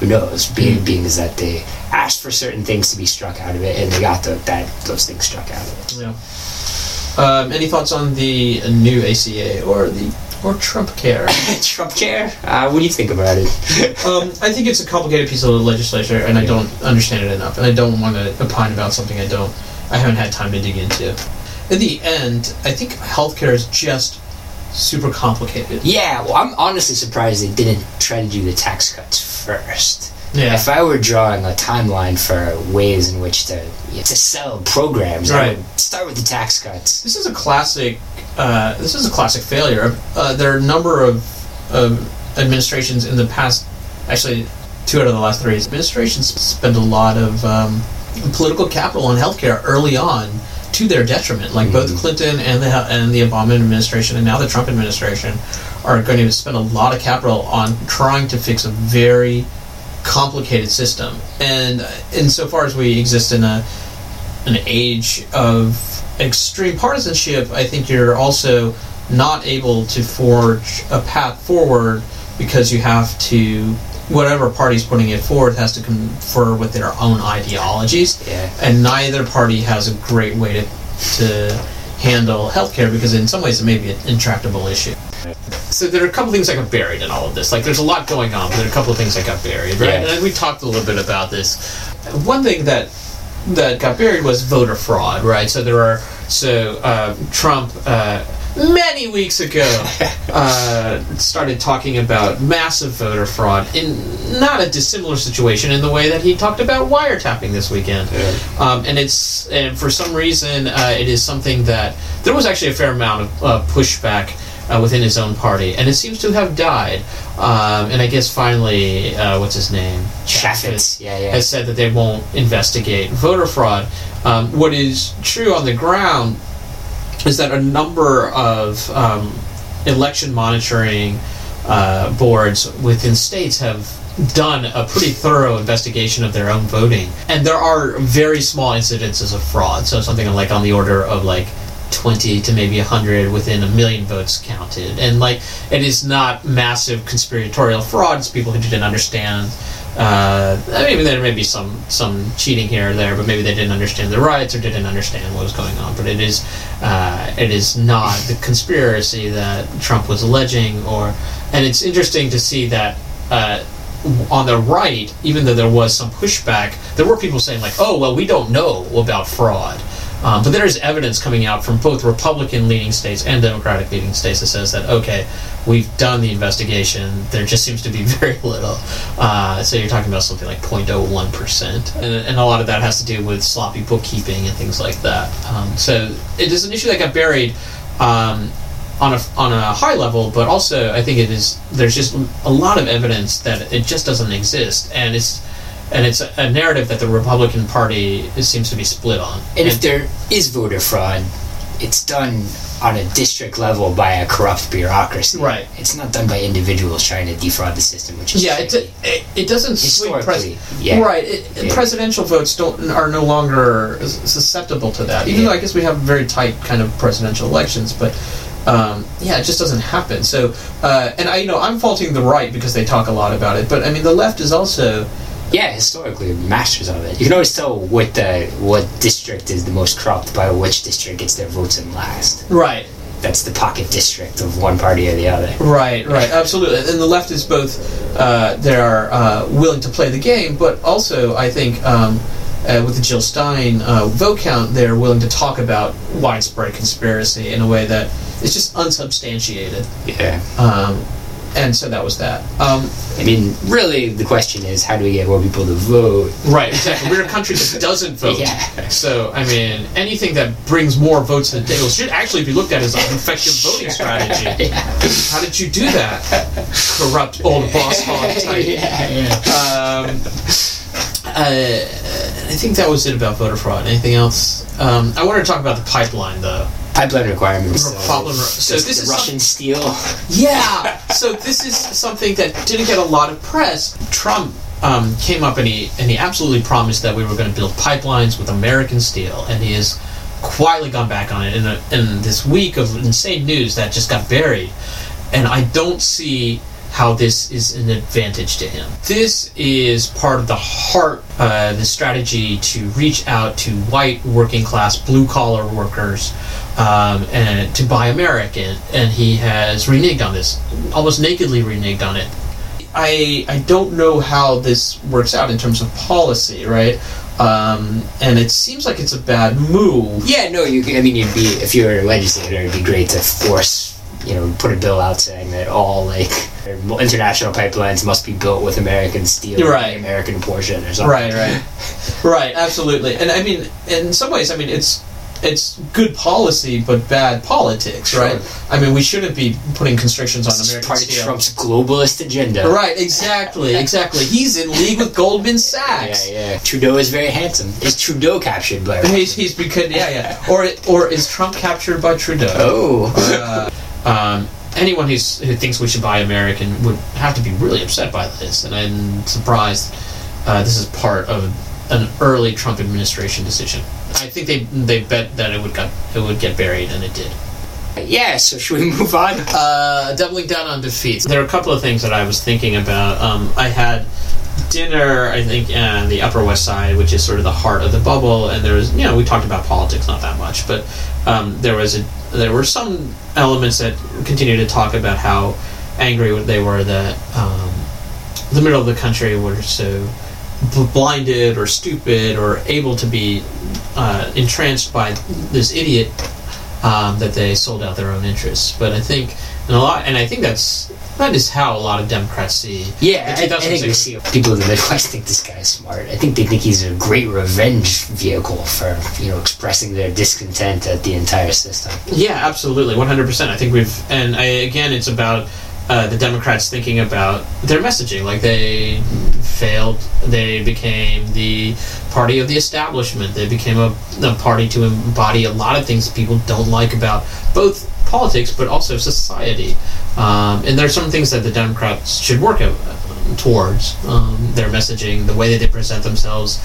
who knows? Being, being is that they asked for certain things to be struck out of it, and they got the, that those things struck out of it. Yeah. Um, any thoughts on the new ACA or the or Trump Care? (laughs) Trump care? Uh, what do you think about it? (laughs) (laughs) um, I think it's a complicated piece of legislation, and I don't understand it enough, and I don't want to opine about something I don't, I haven't had time to dig into. In the end, I think healthcare is just super complicated. yeah, well, I'm honestly surprised they didn't try to do the tax cuts first. Yeah. If I were drawing a timeline for ways in which to to sell programs, I would start with the tax cuts. This is a classic. Uh, this is a classic failure. Uh, there are a number of, of administrations in the past. Actually, two out of the last three administrations spend a lot of um, political capital on healthcare early on to their detriment. Like both Clinton and the and the Obama administration, and now the Trump administration, are going to spend a lot of capital on trying to fix a very complicated system. And uh, insofar as we exist in a an age of extreme partisanship, I think you're also not able to forge a path forward because you have to whatever party's putting it forward has to confer with their own ideologies Yeah. and neither party has a great way to, to handle healthcare because in some ways it may be an intractable issue so there are a couple things that got buried in all of this like there's a lot going on but there are a couple of things that got buried right Yeah. and we talked a little bit about this one thing that that got buried was voter fraud, right? So there are so uh, Trump uh, many weeks ago (laughs) uh, started talking about massive voter fraud in not a dissimilar situation in the way that he talked about wiretapping this weekend. Um, and it's and for some reason uh, it is something that there was actually a fair amount of uh, pushback. Uh, within his own party, and it seems to have died. Um, and I guess finally, uh, what's his name? Chaffetz. Yeah, yeah. has said that they won't investigate voter fraud. Um, what is true on the ground is that a number of um, election monitoring uh, boards within states have done a pretty thorough investigation of their own voting, and there are very small incidences of fraud. So something like on the order of like 20 to maybe 100 within a million votes counted. And like, it is not massive conspiratorial fraud. It's people who didn't understand. Uh, I mean, there may be some some cheating here or there, but maybe they didn't understand the rights or didn't understand what was going on. But it is uh, it is not the conspiracy that Trump was alleging, or and it's interesting to see that. Uh, on the right, even though there was some pushback, there were people saying like, "Oh, well, we don't know about fraud." Um, but there is evidence coming out from both Republican leading states and Democratic leading states that says that okay, we've done the investigation. There just seems to be (laughs) very little. Uh, so you're talking about something like 0.01 percent, and, and a lot of that has to do with sloppy bookkeeping and things like that. Um, so it is an issue that got buried. Um, on a, on a high level, but also I think it is there's just a lot of evidence that it just doesn't exist, and it's and it's a narrative that the Republican Party seems to be split on. And, and if there is voter fraud, it's done on a district level by a corrupt bureaucracy. Right. It's not done by individuals trying to defraud the system, which is yeah. It, it, it doesn't historically. Pres- yeah. Right. It, yeah. Presidential votes don't are no longer susceptible to that. Even yeah. though I guess we have very tight kind of presidential elections, but. Um, yeah, it just doesn't happen. So, uh, and I, you know, I'm faulting the right because they talk a lot about it, but I mean, the left is also yeah, historically, masters of it. You can always tell what the what district is the most corrupt by which district gets their votes in last. Right. That's the pocket district of one party or the other. Right, right, absolutely. And the left is both uh, they are uh, willing to play the game, but also I think. Um, uh, with the Jill Stein uh, vote count, they're willing to talk about widespread conspiracy in a way that is just unsubstantiated. Yeah. Um, and so that was that. Um, I mean, really, the question is, how do we get more people to vote? Right, exactly. We're a country that doesn't (laughs) vote. Yeah. So, I mean, anything that brings more votes to the table should actually be looked at as an effective (laughs) voting strategy. (laughs) yeah. How did you do that? Corrupt old Boss Hogg type. Yeah, yeah. Um, uh, I think that was it about voter fraud. Anything else? Um, I wanted to talk about the pipeline, though pipeline requirements. So, so this is Russian steel. Yeah. so this is something that didn't get a lot of press. Trump um, came up and he and he absolutely promised that we were going to build pipelines with American steel, and he has quietly gone back on it in, a, in this week of insane news that just got buried. And I don't see how this is an advantage to him. This is part of the heart, uh, the strategy to reach out to white working class blue collar workers um, and to buy American, and he has reneged on this, almost nakedly reneged on it. I I don't know how this works out in terms of policy, right? Um, and it seems like it's a bad move. Yeah, no, you. I mean, you'd be if you were a legislator, it'd be great to force, you know, put a bill out saying that all like international pipelines must be built with American steel, right? American portion, or something. Right, right, right. Absolutely. And I mean, in some ways, I mean, it's it's good policy but bad politics, sure. right? I mean, we shouldn't be putting constrictions on American part steel. of Trump's globalist agenda. Right, exactly, exactly. He's in league with Goldman Sachs. Yeah, yeah. Trudeau is very handsome. Is Trudeau captured by? He's, he's because yeah, yeah. Or or is Trump captured by Trudeau? Oh. Uh, um, anyone who's, who thinks we should buy American would have to be really upset by this, and I'm surprised uh, this is part of an early Trump administration decision. I think they they bet that it would get it would get buried, and it did. Yeah, so should we move on? Uh, doubling down on defeats. There are a couple of things that I was thinking about. Um, I had dinner, I think, in the Upper West Side, which is sort of the heart of the bubble, and there was, you know, we talked about politics not that much, but um, there was a there were some elements that continued to talk about how angry they were that um, the middle of the country were so blinded or stupid or able to be uh, entranced by this idiot um, that they sold out their own interests. But I think, and a lot, and I think that's that is how a lot of Democrats see. Yeah, I, I, think we see people in the Midwest think this guy's smart. I think they think he's a great revenge vehicle for you know expressing their discontent at the entire system. Yeah, absolutely, one hundred percent. I think we've, and I, again, it's about uh, the Democrats thinking about their messaging. Like they failed, they became the party of the establishment. They became a, a party to embody a lot of things people don't like about both politics but also society. Um, and there are some things that the Democrats should work out, towards um, their messaging, the way that they present themselves.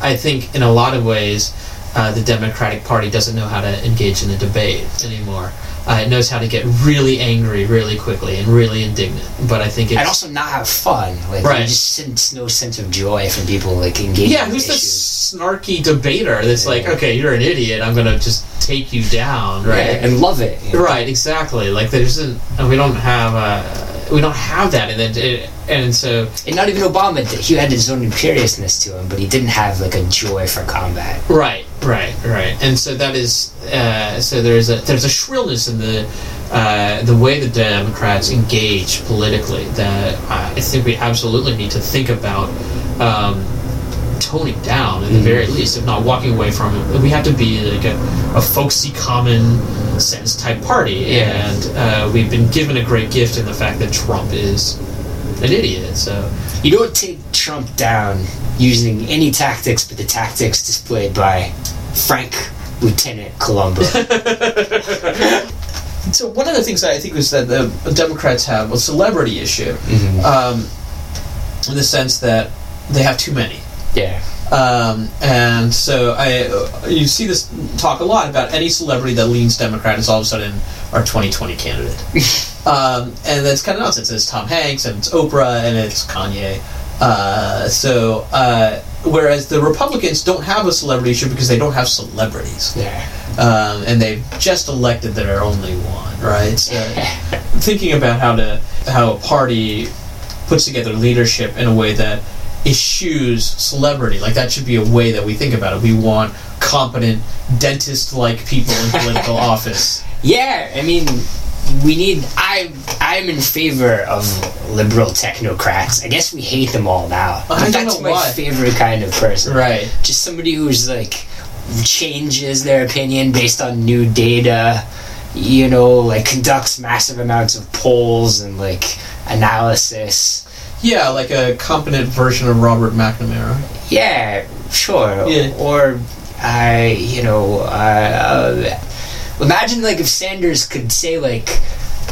I think in a lot of ways, uh, the Democratic Party doesn't know how to engage in a debate anymore. Uh, it knows how to get really angry really quickly and really indignant. But I think it's and also not have fun. Like Right. you just sense no sense of joy from people like engaging. yeah, who's the snarky debater that's like, okay, you're an idiot. I'm gonna just take you down, right? Yeah, and love it. you know? Right, exactly. Like there's and we don't have uh, we don't have that, and then it, and so And not even Obama. He had his own imperiousness to him, but he didn't have like a joy for combat. right, right, right, and so that is uh, so there's a there's a shrillness in the uh, the way the Democrats engage politically that I think we absolutely need to think about. Um, toning down at the very least if not walking away from it we have to be like a, a folksy common sense type party Yeah. and uh, we've been given a great gift in the fact that trump is an idiot so You don't take Trump down using any tactics but the tactics displayed by Frank Lieutenant Columbo. (laughs) so one of the things that i think was that the democrats have a celebrity issue um, in the sense that they have too many yeah. Um, and so I, uh, you see this talk a lot about any celebrity that leans Democrat is all of a sudden our 2020 candidate. (laughs) um, and that's kind of nonsense. It's Tom Hanks and it's Oprah and it's Kanye. Uh, so uh, whereas the Republicans don't have a celebrity issue because they don't have celebrities, Yeah. um, and they've just elected their only one, right? So (laughs) thinking about how to how a party puts together leadership in a way that eschews celebrity. Like that should be a way that we think about it. We want competent dentist-like people in (laughs) political office. Yeah, I mean, we need. I I'm in favor of liberal technocrats. I guess we hate them all now. I don't That's my why. favorite kind of person. Right. Just somebody who's like changes their opinion based on new data. You know, like conducts massive amounts of polls and like analysis. Yeah, like a competent version of Robert McNamara. Yeah, sure. Yeah. Or I, you know, uh, uh, imagine like if Sanders could say like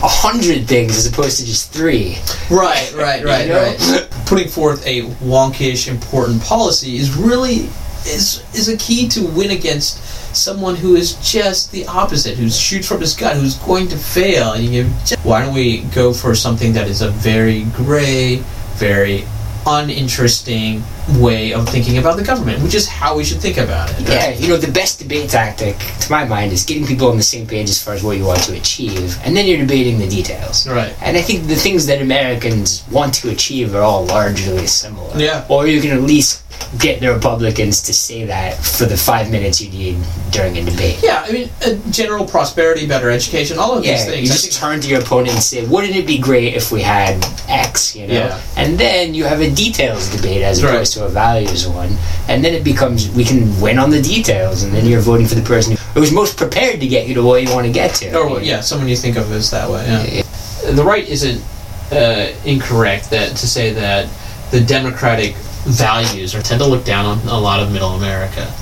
a hundred things as opposed to just three. Right, right, (laughs) right, You know? right. Putting forth a wonkish, important policy is really is is a key to win against someone who is just the opposite, who shoots from his gut, who's going to fail. And you give, why don't we go for something that is a very gray, very uninteresting way of thinking about the government, which is how we should think about it. Yeah, you know, the best debate tactic, to my mind, is getting people on the same page as far as what you want to achieve, and then you're debating the details. Right. And I think the things that Americans want to achieve are all largely similar. Yeah. Or you can at least get the Republicans to say that for the five minutes you need during a debate. Yeah, I mean, uh, general prosperity, better education, all of these Yeah, things. you just turn to your opponent and say, "Wouldn't it be great if we had X?" You know, Yeah. and then you have a details debate as Right. Opposed to a values one, and then it becomes we can win on the details, and then you're voting for the person who's most prepared to get you to where you want to get to. Or yeah, someone you think of as that way. Yeah. The right isn't uh, incorrect that to say that the democratic values are tend to look down on a lot of middle America.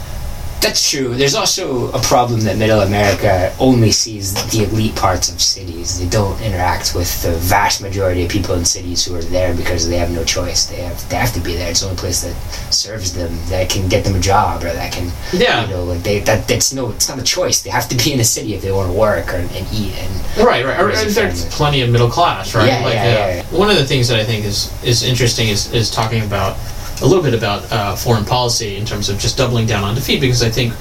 That's true. There's also a problem that Middle America only sees the elite parts of cities. They don't interact with the vast majority of people in cities who are there because they have no choice. They have they have to be there. It's the only place that serves them, that can get them a job, or that can Yeah. you know like they that that's no it's not a choice. They have to be in a city if they want to work or, and eat and Right, right. Or, there's plenty of middle class, right? Yeah, yeah, yeah, yeah. One of the things that I think is is interesting is is talking about a little bit about uh, foreign policy in terms of just doubling down on defeat because I think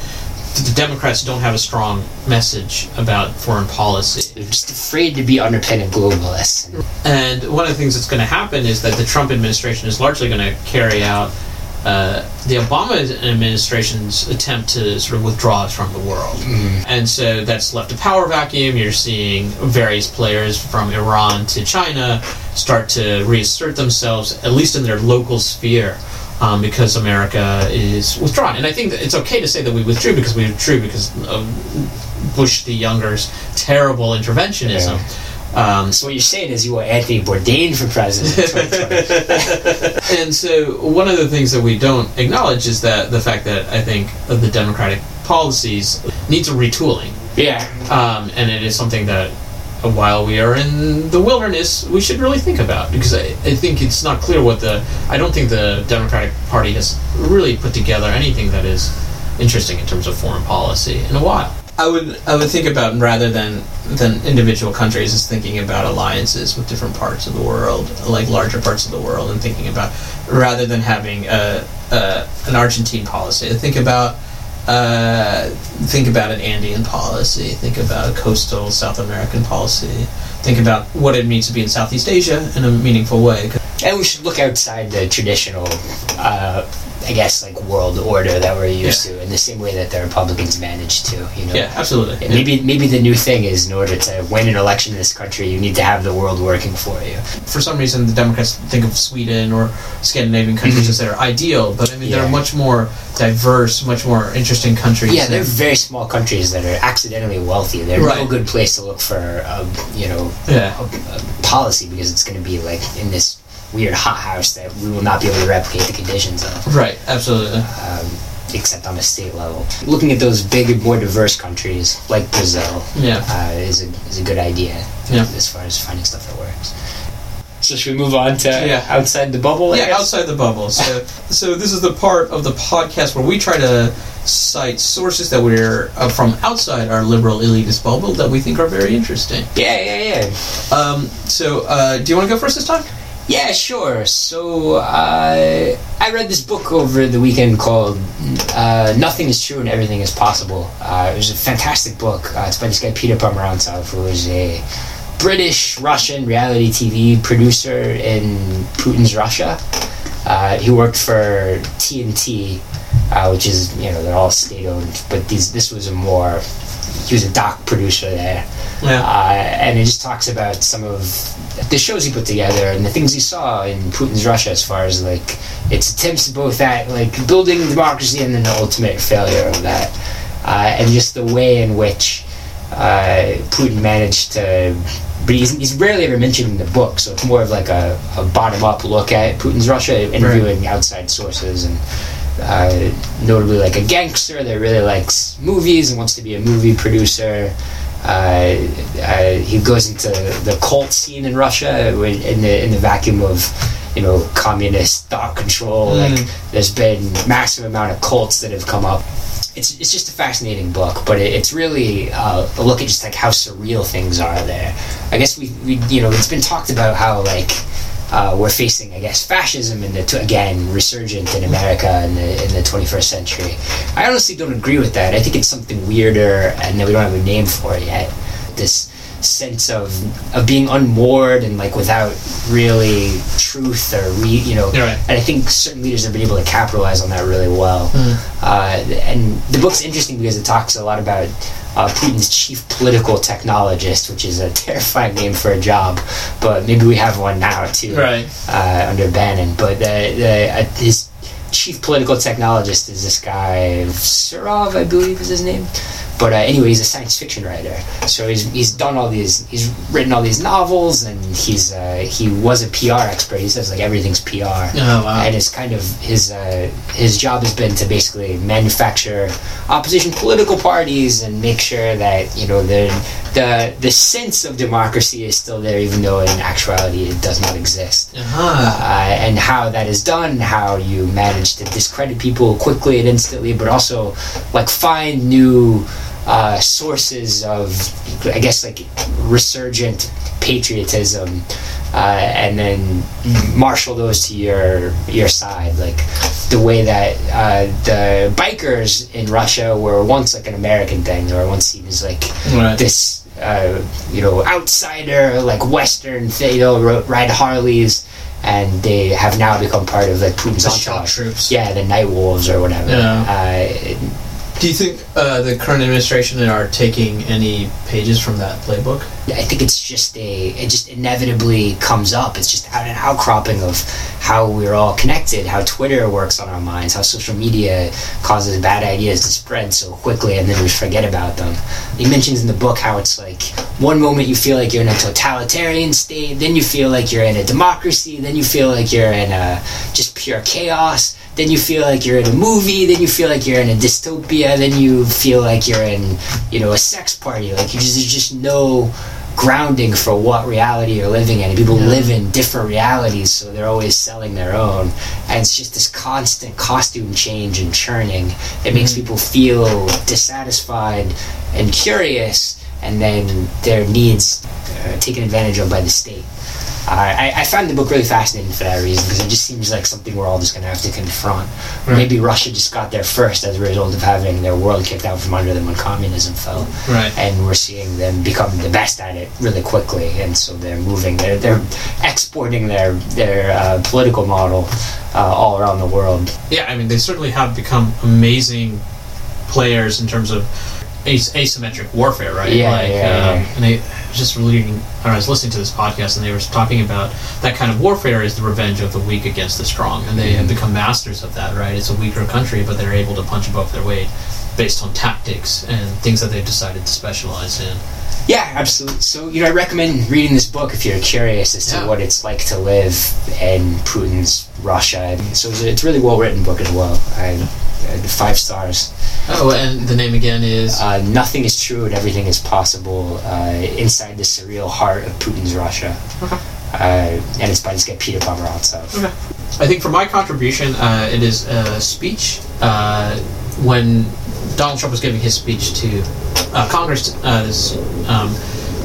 the Democrats don't have a strong message about foreign policy. they're just afraid to be underpinning globalists. And one of the things that's going to happen is that the Trump administration is largely going to carry out uh, the Obama administration's attempt to sort of withdraw us from the world. And so that's left a power vacuum. You're seeing various players from Iran to China start to reassert themselves, at least in their local sphere. Um, because America is withdrawn, and I think that it's okay to say that we withdrew because we withdrew because of Bush the Younger's terrible interventionism. Um, So what you're saying is you want Anthony Bourdain for president. (laughs) and so one of the things that we don't acknowledge is that the fact that I think the democratic policies needs a retooling, yeah. um, and it is something that Uh, while we are in the wilderness, we should really think about because I, I think it's not clear what the I don't think the Democratic Party has really put together anything that is interesting in terms of foreign policy in a while. I would I would think about rather than than individual countries is thinking about alliances with different parts of the world, like larger parts of the world, and thinking about rather than having a, a an Argentine policy. Think about uh, think about an Andean policy. Think about a coastal South American policy. Think about what it means to be in Southeast Asia in a meaningful way. And we should look outside the traditional uh, I guess like world order that we're used yeah. to, in the same way that the Republicans managed to. You know, yeah, absolutely. Yeah. Maybe maybe the new thing is in order to win an election in this country, you need to have the world working for you. For some reason, the Democrats think of Sweden or Scandinavian countries mm-hmm. as their ideal, but I mean, yeah. they're much more diverse, much more interesting countries. Yeah, they're very small countries that are accidentally wealthy. They're right. no good place to look for, a, you know, yeah. a, a policy because it's going to be like in this weird hothouse that we will not be able to replicate the conditions of. Right, absolutely. Um, except on a state level. Looking at those big, more diverse countries like Brazil yeah. uh, is, a, is a good idea yeah. as far as finding stuff that works. So should we move on to yeah. outside the bubble? Yeah, outside the bubble. So, (laughs) so this is the part of the podcast where we try to cite sources that we're uh, from outside our liberal elitist bubble that we think are very interesting. Yeah, yeah, yeah. Um, so, uh, do you want to go first this time? Yeah, sure. So uh, I read this book over the weekend called uh, "Nothing Is True and Everything Is Possible." Uh, it was a fantastic book. Uh, it's by this guy Peter Pomerantsev, who is a British Russian reality TV producer in Putin's Russia. Uh, he worked for TNT, uh, which is you know they're all state owned, but these this was a more he was a doc producer there. Yeah. Uh, and it just talks about some of the shows he put together and the things he saw in Putin's Russia as far as like its attempts both at like building democracy and then the ultimate failure of that. Uh, and just the way in which uh, Putin managed to but he's, he's rarely ever mentioned in the book, so it's more of like a, a bottom up look at Putin's Russia, interviewing right. outside sources and uh, notably like a gangster that really likes movies and wants to be a movie producer. Uh, uh, he goes into the cult scene in Russia in the in the vacuum of you know communist thought control. Mm. Like there's been massive amount of cults that have come up. It's, it's just a fascinating book, but it, it's really uh, a look at just like how surreal things are there. I guess we, we you know it's been talked about how like uh, we're facing, I guess, fascism in the again resurgent in America in the in the 21st century. I honestly don't agree with that. I think it's something weirder, and that we don't have a name for it yet. This sense of of being unmoored and like without really truth or re, you know. Right. And I think certain leaders have been able to capitalize on that really well. Mm. Uh, and the book's interesting because it talks a lot about uh, Putin's chief political technologist, which is a (laughs) terrifying name for a job, but maybe we have one now too, right? Uh, under Bannon, but the, the, uh, his chief political technologist is this guy Surkov, I believe is his name. But uh, anyway, he's a science fiction writer. So he's, he's done all these, he's written all these novels, and he's uh, he was a PR expert. He says like everything's PR. Oh wow! And it's kind of his uh, his job has been to basically manufacture opposition political parties and make sure that you know the the the sense of democracy is still there, even though in actuality it does not exist. Uh-huh. Uh, and how that is done, how you manage to discredit people quickly and instantly, but also like find new uh, sources of, I guess, like resurgent patriotism, uh, and then marshal those to your your side. Like the way that uh, the bikers in Russia were once like an American thing. They were once seen as like right. this, uh, you know, outsider, like Western. They you know, ride Harleys and they have now become part of like Putin's entourage. troops. Yeah, the Night Wolves or whatever. Yeah. Uh, do you think uh, the current administration are taking any pages from that playbook? I think it's just a it just inevitably comes up. It's just an outcropping of how we're all connected, how Twitter works on our minds, how social media causes bad ideas to spread so quickly, and then we forget about them. He mentions in the book how it's like one moment you feel like you're in a totalitarian state, then you feel like you're in a democracy, then you feel like you're in a just pure chaos then you feel like you're in a movie, then you feel like you're in a dystopia, then you feel like you're in, you know, a sex party. Like just, there's just no grounding for what reality you're living in. People Yeah. live in different realities, so they're always selling their own. And it's just this constant costume change and churning. It makes people feel dissatisfied and curious, and then their needs uh, taken advantage of by the state. I, I found the book really fascinating for that reason because it just seems like something we're all just going to have to confront. Right. Maybe Russia just got there first as a result of having their world kicked out from under them when communism fell Right. and we're seeing them become the best at it really quickly and so they're moving they're, they're exporting their their uh, political model uh, all around the world Yeah, I mean, they certainly have become amazing players in terms of as- asymmetric warfare, right? Yeah, like, yeah, um, yeah. And was just reading, or I was listening to this podcast, and they were talking about that kind of warfare is the revenge of the weak against the strong, and they have Mm-hmm. become masters of that, right? It's a weaker country, but they're able to punch above their weight based on tactics and things that they've decided to specialize in. yeah absolutely so you know i recommend reading this book if you're curious as to Yeah. what it's like to live in putin's russia so it's, it's a really well written book as well I, I five stars Oh, and the name again is. uh, nothing is true and everything is possible uh, inside the surreal heart of putin's russia uh, and it's by this guy peter pomerantsev Okay. I think for my contribution, uh, it is a speech. Uh, when Donald Trump was giving his speech to uh, Congress uh, this um,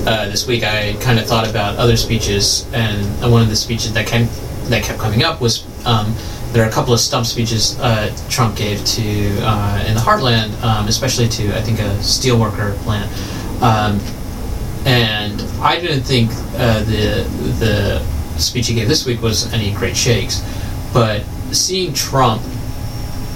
uh, this week, I kind of thought about other speeches, and one of the speeches that came that kept coming up was um, there are a couple of stump speeches uh, Trump gave to uh, in the Heartland, um, especially to I think a steelworker plant. Um, and I didn't think uh, the the speech he gave this week was any great shakes, but seeing Trump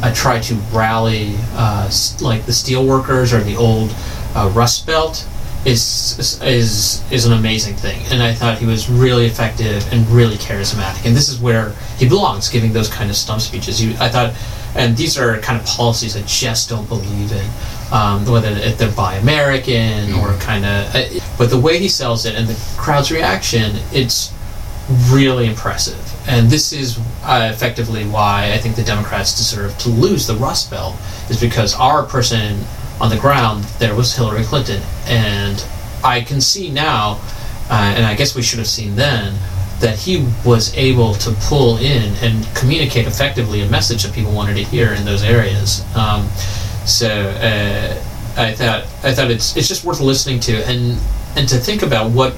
uh, try to rally uh, like the steelworkers or the old uh, Rust Belt is is is an amazing thing, and I thought he was really effective and really charismatic, and this is where he belongs, giving those kind of stump speeches. You, I thought, and these are kind of policies I just don't believe in, um, whether they're buy American or kind of, but the way he sells it and the crowd's reaction, it's really impressive. And this is uh, effectively why I think the Democrats deserve to lose the Rust Belt, is because our person on the ground there was Hillary Clinton. And I can see now, uh, and I guess we should have seen then, that he was able to pull in and communicate effectively a message that people wanted to hear in those areas. Um, so uh, I thought I thought it's it's just worth listening to and and to think about what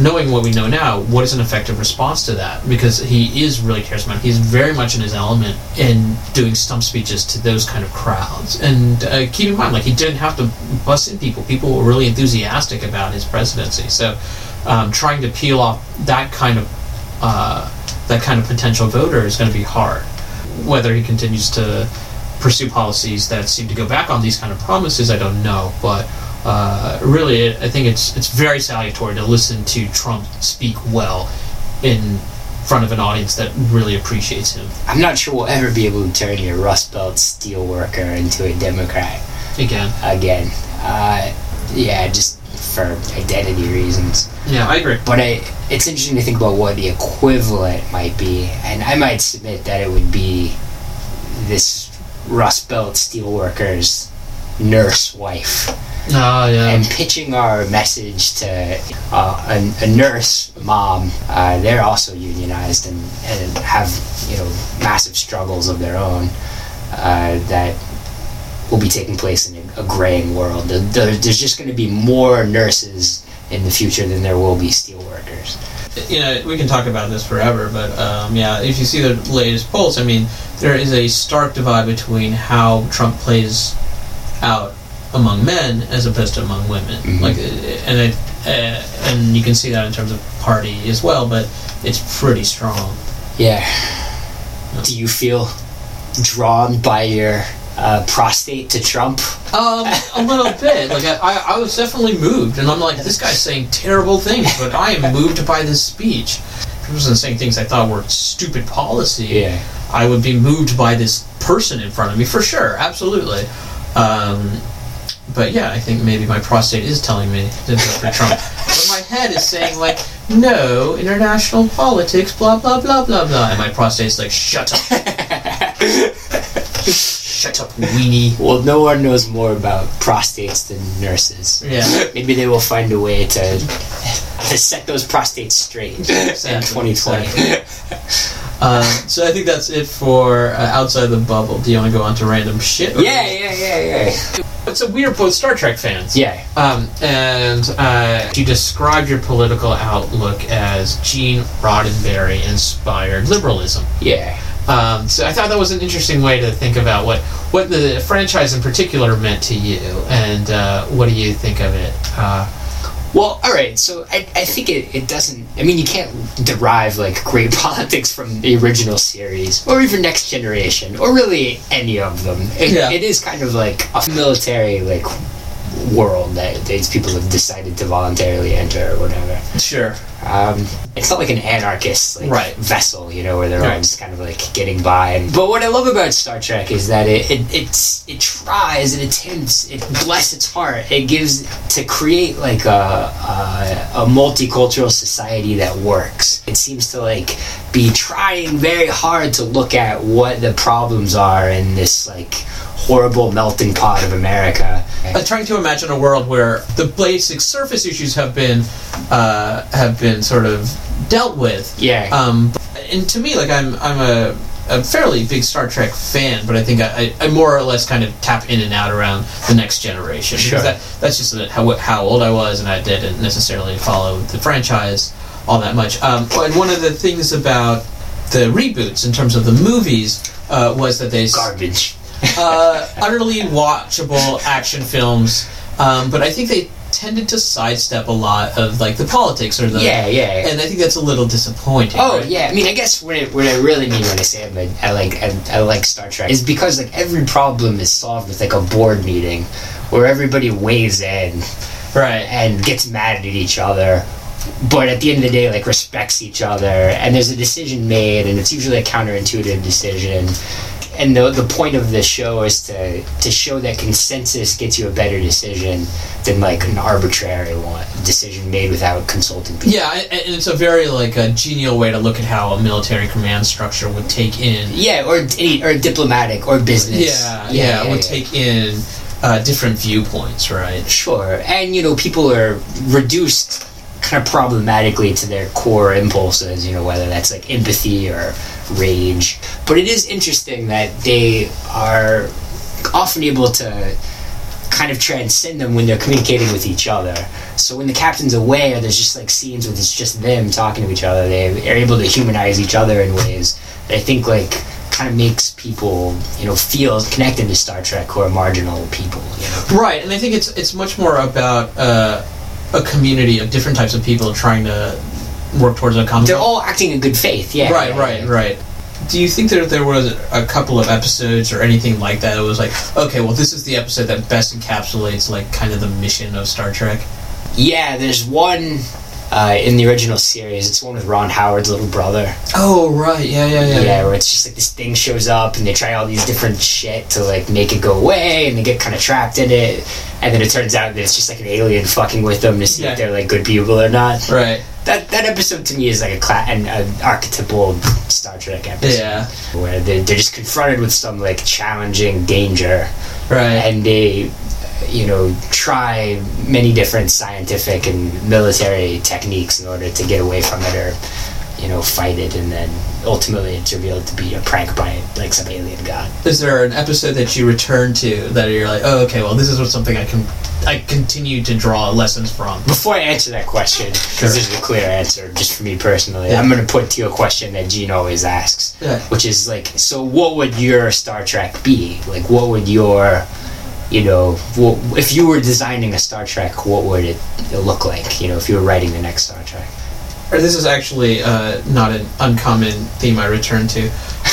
knowing what we know now, what is an effective response to that? Because he is really charismatic. He's very much in his element in doing stump speeches to those kind of crowds. And uh, keep in mind, like he didn't have to bust in people. People were really enthusiastic about his presidency. So um, trying to peel off that kind of uh, that kind of potential voter is going to be hard. Whether he continues to pursue policies that seem to go back on these kind of promises, I don't know. But uh, really, I think it's it's very salutary to listen to Trump speak well in front of an audience that really appreciates him. I'm not sure we'll ever be able to turn your Rust Belt steel worker into a Democrat Again, again. Uh, yeah, just for identity reasons. yeah, I agree. But I, it's interesting to think about what the equivalent might be, and I might submit that it would be this Rust Belt steelworker's nurse wife. Oh yeah, and pitching our message to uh, a, a nurse mom. Uh, they're also unionized and, and have you know massive struggles of their own uh, that will be taking place in a, a graying world. There, there- there's just going to be more nurses in the future than there will be steelworkers. you know, we can talk about this forever, but um, yeah, if you see the latest polls, I mean, there is a stark divide between how Trump plays out among men as opposed to among women. Mhm. Like, and it, uh, and you can see that in terms of party as well, but it's pretty strong. Yeah. Do you feel drawn by your uh, prostate to Trump? Um, a little (laughs) bit. Like I, I, I was definitely moved, and I'm like, this guy's saying terrible things, but I am moved by this speech. If he wasn't saying things I thought were stupid policy. Yeah. I would be moved by this person in front of me for sure, absolutely. Um, but yeah, I think maybe my prostate is telling me to vote for Trump. But my head is saying like, no, international politics, blah blah blah blah blah, and my prostate's like, shut up, Shut up, weenie. Well, no one knows more about prostates than nurses. Yeah. Maybe they will find a way to to set those prostates straight in 2020. Um, (laughs) so I think that's it for uh, outside the bubble. Do you want to go on to random shit? Yeah, yeah, yeah, yeah. So we are both Star Trek fans. Yeah. Um, and uh, you described your political outlook as Gene Roddenberry inspired liberalism. Yeah. Um, so I thought that was an interesting way to think about what, what the franchise in particular meant to you, and uh, what do you think of it? Well, all right. So I, I think it, it doesn't. I mean, you can't derive like great (laughs) politics from the original series or even Next Generation or really any of them. It, Yeah. it is kind of like a military like world that these people have decided to voluntarily enter or whatever. sure. Um, it's not like an anarchist like Right. vessel, you know, where they're Right. all just kind of like getting by. And, but what I love about Star Trek is that it, it it's it tries, it attempts, it bless its heart, it gives to create like a, a a multicultural society that works. It seems to like be trying very hard to look at what the problems are in this like horrible melting pot of America. I'm trying to imagine a world where the basic surface issues have been uh, have been sort of dealt with. Yeah. Um, and to me, like I'm I'm a, a fairly big Star Trek fan, but I think I, I, I more or less kind of tap in and out around the next generation. Sure. That, that's just how how old I was, and I didn't necessarily follow the franchise all that much. Um, and one of the things about the reboots in terms of the movies uh, was that they Garbage. Uh, utterly watchable action films, um, but I think they tended to sidestep a lot of like the politics or the Yeah, yeah. yeah. and I think that's a little disappointing. Oh right? yeah, I mean, I guess what I, what I really mean when I say I'm a, I like I, I like Star Trek is because like every problem is solved with like a board meeting where everybody weighs in right. and gets mad at each other, but at the end of the day, like respects each other, and there's a decision made, and it's usually a counterintuitive decision. And the, the point of the show is to to show that consensus gets you a better decision than like an arbitrary one decision made without consulting people. Yeah, and it's a very like a genial way to look at how a military command structure would take in. Yeah, or or diplomatic or business. Yeah, yeah, would take in uh, different viewpoints, right? Sure, and you know, people are reduced kind of problematically to their core impulses. You know, whether that's like empathy or rage. But it is interesting that they are often able to kind of transcend them when they're communicating with each other. So when the captain's away, or there's just like scenes where it's just them talking to each other, they are able to humanize each other in ways that I think like kind of makes people you know feel connected to Star Trek who are marginal people. You know. Right, and I think it's it's much more about uh, a community of different types of people trying to work towards a common They're all acting in good faith, yeah. right, right, right. Do you think that there was a couple of episodes or anything like that? It was like, okay, well, this is the episode that best encapsulates like kind of the mission of Star Trek. Yeah, there's one uh, in the original series. It's one with Ron Howard's little brother. Oh, right, yeah, yeah, yeah. Yeah, where it's just like this thing shows up and they try all these different shit to like make it go away and they get kind of trapped in it. And then it turns out that it's just like an alien fucking with them to see Yeah. if they're like good people or not. Right. That that episode to me is like a cla- an, an archetypal Star Trek episode. Yeah. Where they're, they're just confronted with some like challenging danger Right. and they you know try many different scientific and military techniques in order to get away from it or you know fight it and then ultimately it's revealed to be a prank by like some alien god Is there an episode that you return to that you're like, oh, okay, well, this is something I can I continue to draw lessons from? before i answer that question because Sure. this is a clear answer just for me personally Yeah. i'm going to put to you a question that gene always asks Yeah. which is like so what would your star trek be like what would your you know wh- if you were designing a star trek what would it look like you know if you were writing the next star trek Or this is actually uh, not an uncommon theme I return to.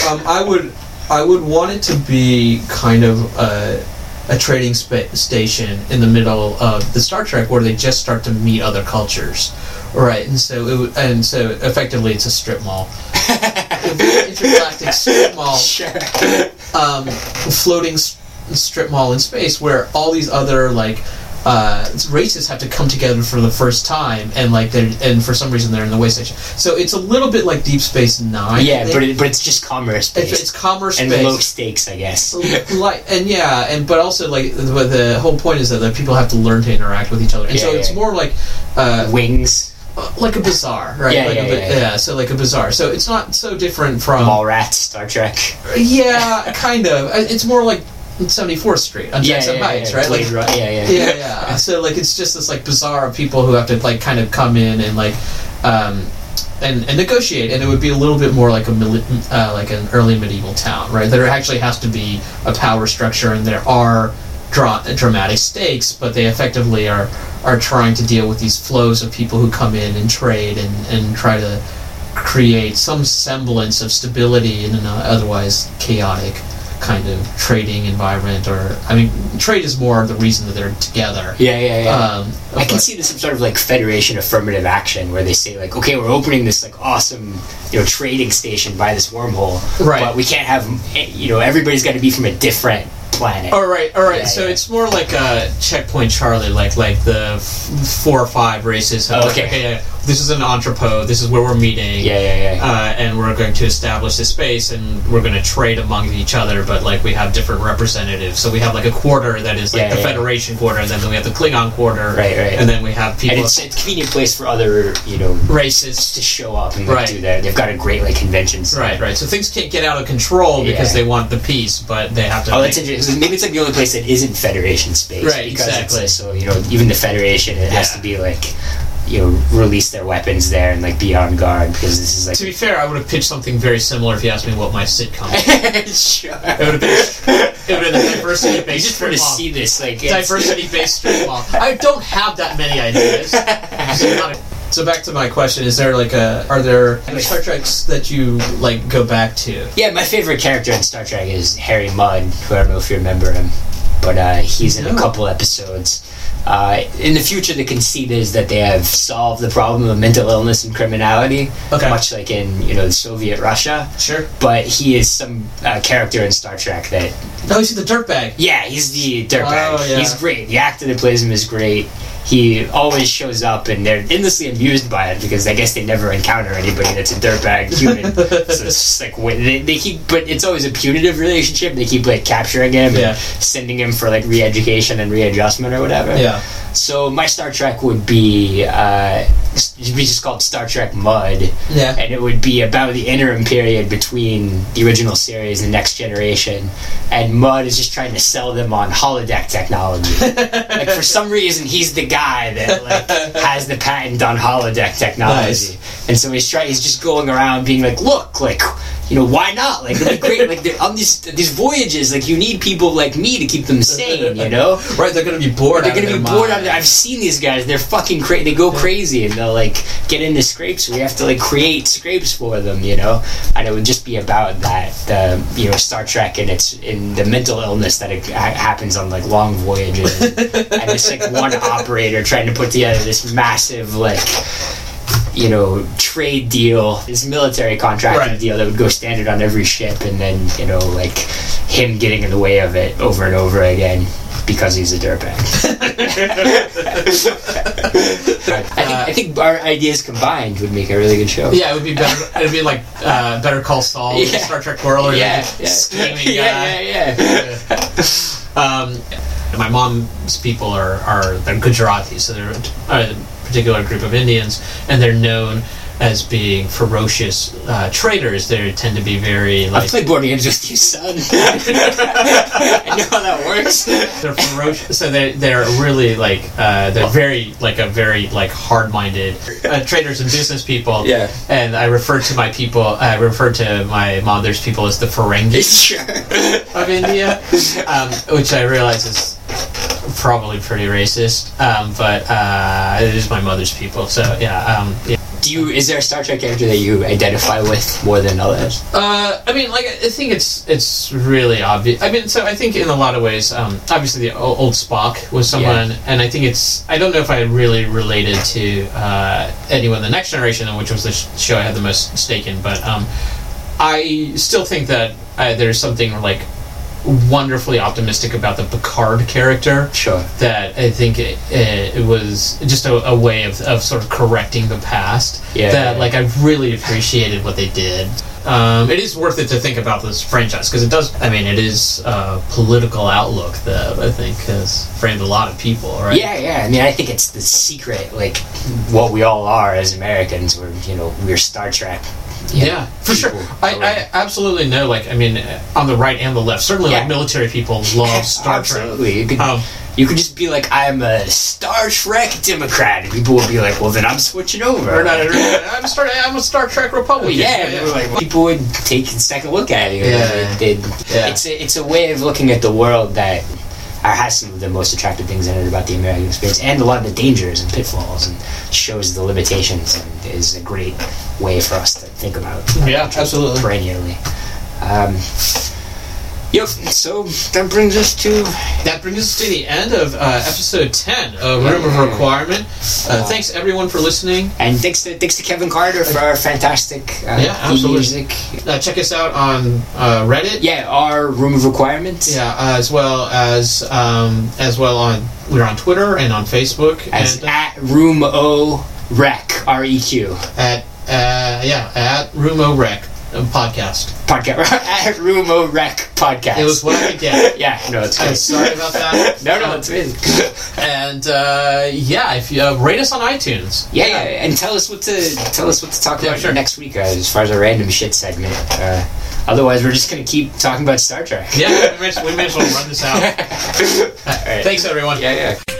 Um, I would I would want it to be kind of a, a trading spa- station in the middle of the Star Trek where they just start to meet other cultures, right? And so it would, and so effectively it's a strip mall, (laughs) intergalactic strip mall Sure. um, floating strip mall in space where all these other like uh, races have to come together for the first time, and like they're and for some reason they're in the way station. So it's a little bit like Deep Space Nine. Yeah, but it, but it's just commerce it's, based it's commerce and low stakes, I guess. like and yeah and but also like the, the whole point is that, that people have to learn to interact with each other and Yeah, so it's yeah. more like uh, Wings, like a bazaar right Yeah, like yeah, a, yeah, yeah. so like a bazaar so it's not so different from Mallrats, Star Trek. yeah kind of Uh, it's more like 74th Street on Yeah, Jackson yeah, Heights yeah, right? Like Run- yeah, yeah, yeah yeah. (laughs) So like it's just this like bazaar of people who have to like kind of come in and like um and, and negotiate, and it would be a little bit more like a uh, like an early medieval town, right? There actually has to be a power structure, and there are dra- dramatic stakes, but they effectively are are trying to deal with these flows of people who come in and trade and, and try to create some semblance of stability in an otherwise chaotic kind of trading environment. Or I mean, trade is more the reason that they're together. Yeah, yeah, yeah. Um, I can see this some sort of like federation affirmative action where they say like, okay, we're opening this like awesome, you know, trading station by this wormhole, Right. But we can't have, eh, you know, everybody's got to be from a different planet. All right, all right. Yeah, so yeah. it's more like a checkpoint Charlie, like like the f- four or five races. Oh, like, okay. This is an entrepot. This is where we're meeting. Yeah, yeah, yeah. Uh, and we're going to establish this space, and we're going to trade among each other. But like we have different representatives, so we have like a quarter that is like Yeah, the yeah. Federation quarter, and then we have the Klingon quarter, Right, right. And then we have people and it's a convenient place for other, you know, races. to show up and Right. do that. They've got a great like convention. Right, right. So things can't get out of control because Yeah. they want the peace, but they have to. Oh, that's interesting. Maybe it's like the only place that isn't Federation space. Right, because exactly. So you know, even the Federation, it has to be like, you know, release their weapons there and like be on guard because this is like. To be fair, I would have pitched something very similar if you asked me what my sitcom. (laughs) was. sure. It would have been, it would have been a diversity (laughs) You based just want to see this, like Diversity based (laughs) strip mall. I don't have that many ideas. So, back to my question: Is there like a are there any Star Treks that you like go back to? Yeah, my favorite character in Star Trek is Harry Mudd, who I don't know if you remember him, but uh, he's in a couple episodes. Uh, in the future, the conceit is that they have solved the problem of mental illness and criminality, Okay. much like in you know Soviet Russia. Sure. But he is some uh, character in Star Trek that, No, he's the dirtbag. yeah, he's the dirtbag. Oh, yeah. He's great. The actor that plays him is great. He always shows up, and they're endlessly amused by it because I guess they never encounter anybody that's a dirtbag human. (laughs) so it's just like they, they keep, but it's always a punitive relationship. They keep like capturing him, Yeah. and sending him for like re-education and readjustment or whatever. Yeah. So my Star Trek would be uh, it'd be just called Star Trek Mudd, Yeah. and it would be about the interim period between the original series and Next Generation. And Mudd is just trying to sell them on holodeck technology. (laughs) like for some reason, he's the guy that like has the patent on holodeck technology, Nice. and so he's trying. He's just going around being like, "Look, like." You know why not? Like it'd be great. Like they're- on these these voyages, like you need people like me to keep them sane. You know, Right. They're gonna be bored. they're gonna be their bored out of it. I've seen these guys. They're fucking crazy. They go crazy and they'll like get into scrapes. We have to like create scrapes for them, you know. And it would just be about that, the you know Star Trek and its in the mental illness that it ha- happens on like long voyages, (laughs) and it's like one operator trying to put together this massive like. You know, trade deal, this military contracting Right. deal that would go standard on every ship, and then you know, like him getting in the way of it over and over again because he's a dirtbag. (laughs) I think I think our ideas combined would make a really good show. Yeah, it would be better. It'd be like uh, Better Call Saul, Yeah. Star Trek World, or yeah, yeah. scheming (laughs) guy. yeah, yeah, yeah. (laughs) Um, my mom's people are are they're Gujaratis, so they're a particular group of Indians, and they're known as being ferocious uh, traders. They tend to be very like played board games with you, son. (laughs) I know how that works. they're ferocious. So they they're really like uh, they're very like a very like hard-minded uh, traders and business people. Yeah. And I refer to my people. I refer to my mother's people as the Ferengis. (laughs) sure. of India, um, which I realize is probably pretty racist, um, but uh, it is my mother's people. So yeah, um, yeah. Do you? Is there a Star Trek character that you identify with more than others? Uh, I mean, like I think it's it's really obvious. I mean, so I think in a lot of ways, um, obviously the old Spock was someone, and I think it's. I don't know if I really related to uh, anyone in the Next Generation, which was the sh- show I had the most stake in, but um, I still think that uh, there's something like wonderfully optimistic about the Picard character. Sure. That I think it, it was just a, a way of, of sort of correcting the past. Yeah, That like I really appreciated what they did. Um, it is worth it to think about this franchise because it does. I mean, it is a political outlook that I think has framed a lot of people. Right? Yeah, yeah. I mean, I think it's the secret, like what we all are as Americans. We're, you know, we're Star Trek. You Yeah, for sure. I. I absolutely know. Like, I mean, uh, on the right and the left, certainly, Yeah. like military people love (laughs) Star Trek. Absolutely. You could, Um, you could just be like, I'm a Star Trek Democrat, and people would be like, well, then I'm switching over. or not, I'm Star. I'm a Star Trek Republican. yeah, they were like, people would take a second look at you Yeah. They'd- Yeah. It's a, it's a way of looking at the world that has some of the most attractive things in it about the American experience, and a lot of the dangers and pitfalls, and shows the limitations, and is a great way for us to think about. Yeah, absolutely. perennially. Um, yep. So that brings us to That brings us to the end of uh, episode ten of Room of. Requirement. Uh, thanks everyone for listening. and thanks to thanks to Kevin Carter for our fantastic uh, Yeah, absolutely. music. Uh, check us out on uh, Reddit. Yeah, our room of Requirement. Yeah, uh, as well as um, as well on we're on Twitter and on Facebook As and at room o rec r e q at uh, yeah at Rumo Rec uh, podcast. podcast (laughs) at room o rec podcast. It was what I did. (laughs) yeah, no, it's I'm sorry about that. (laughs) No, no, it's good. And uh, yeah, if you uh, rate us on iTunes. Yeah, yeah, and tell us what to tell us what to talk Yeah, about sure. next week uh, as far as our random shit segment. Uh, otherwise, we're just gonna keep talking about Star Trek. Yeah, we may, we may as well run this out. All right. Thanks, everyone. Yeah, yeah.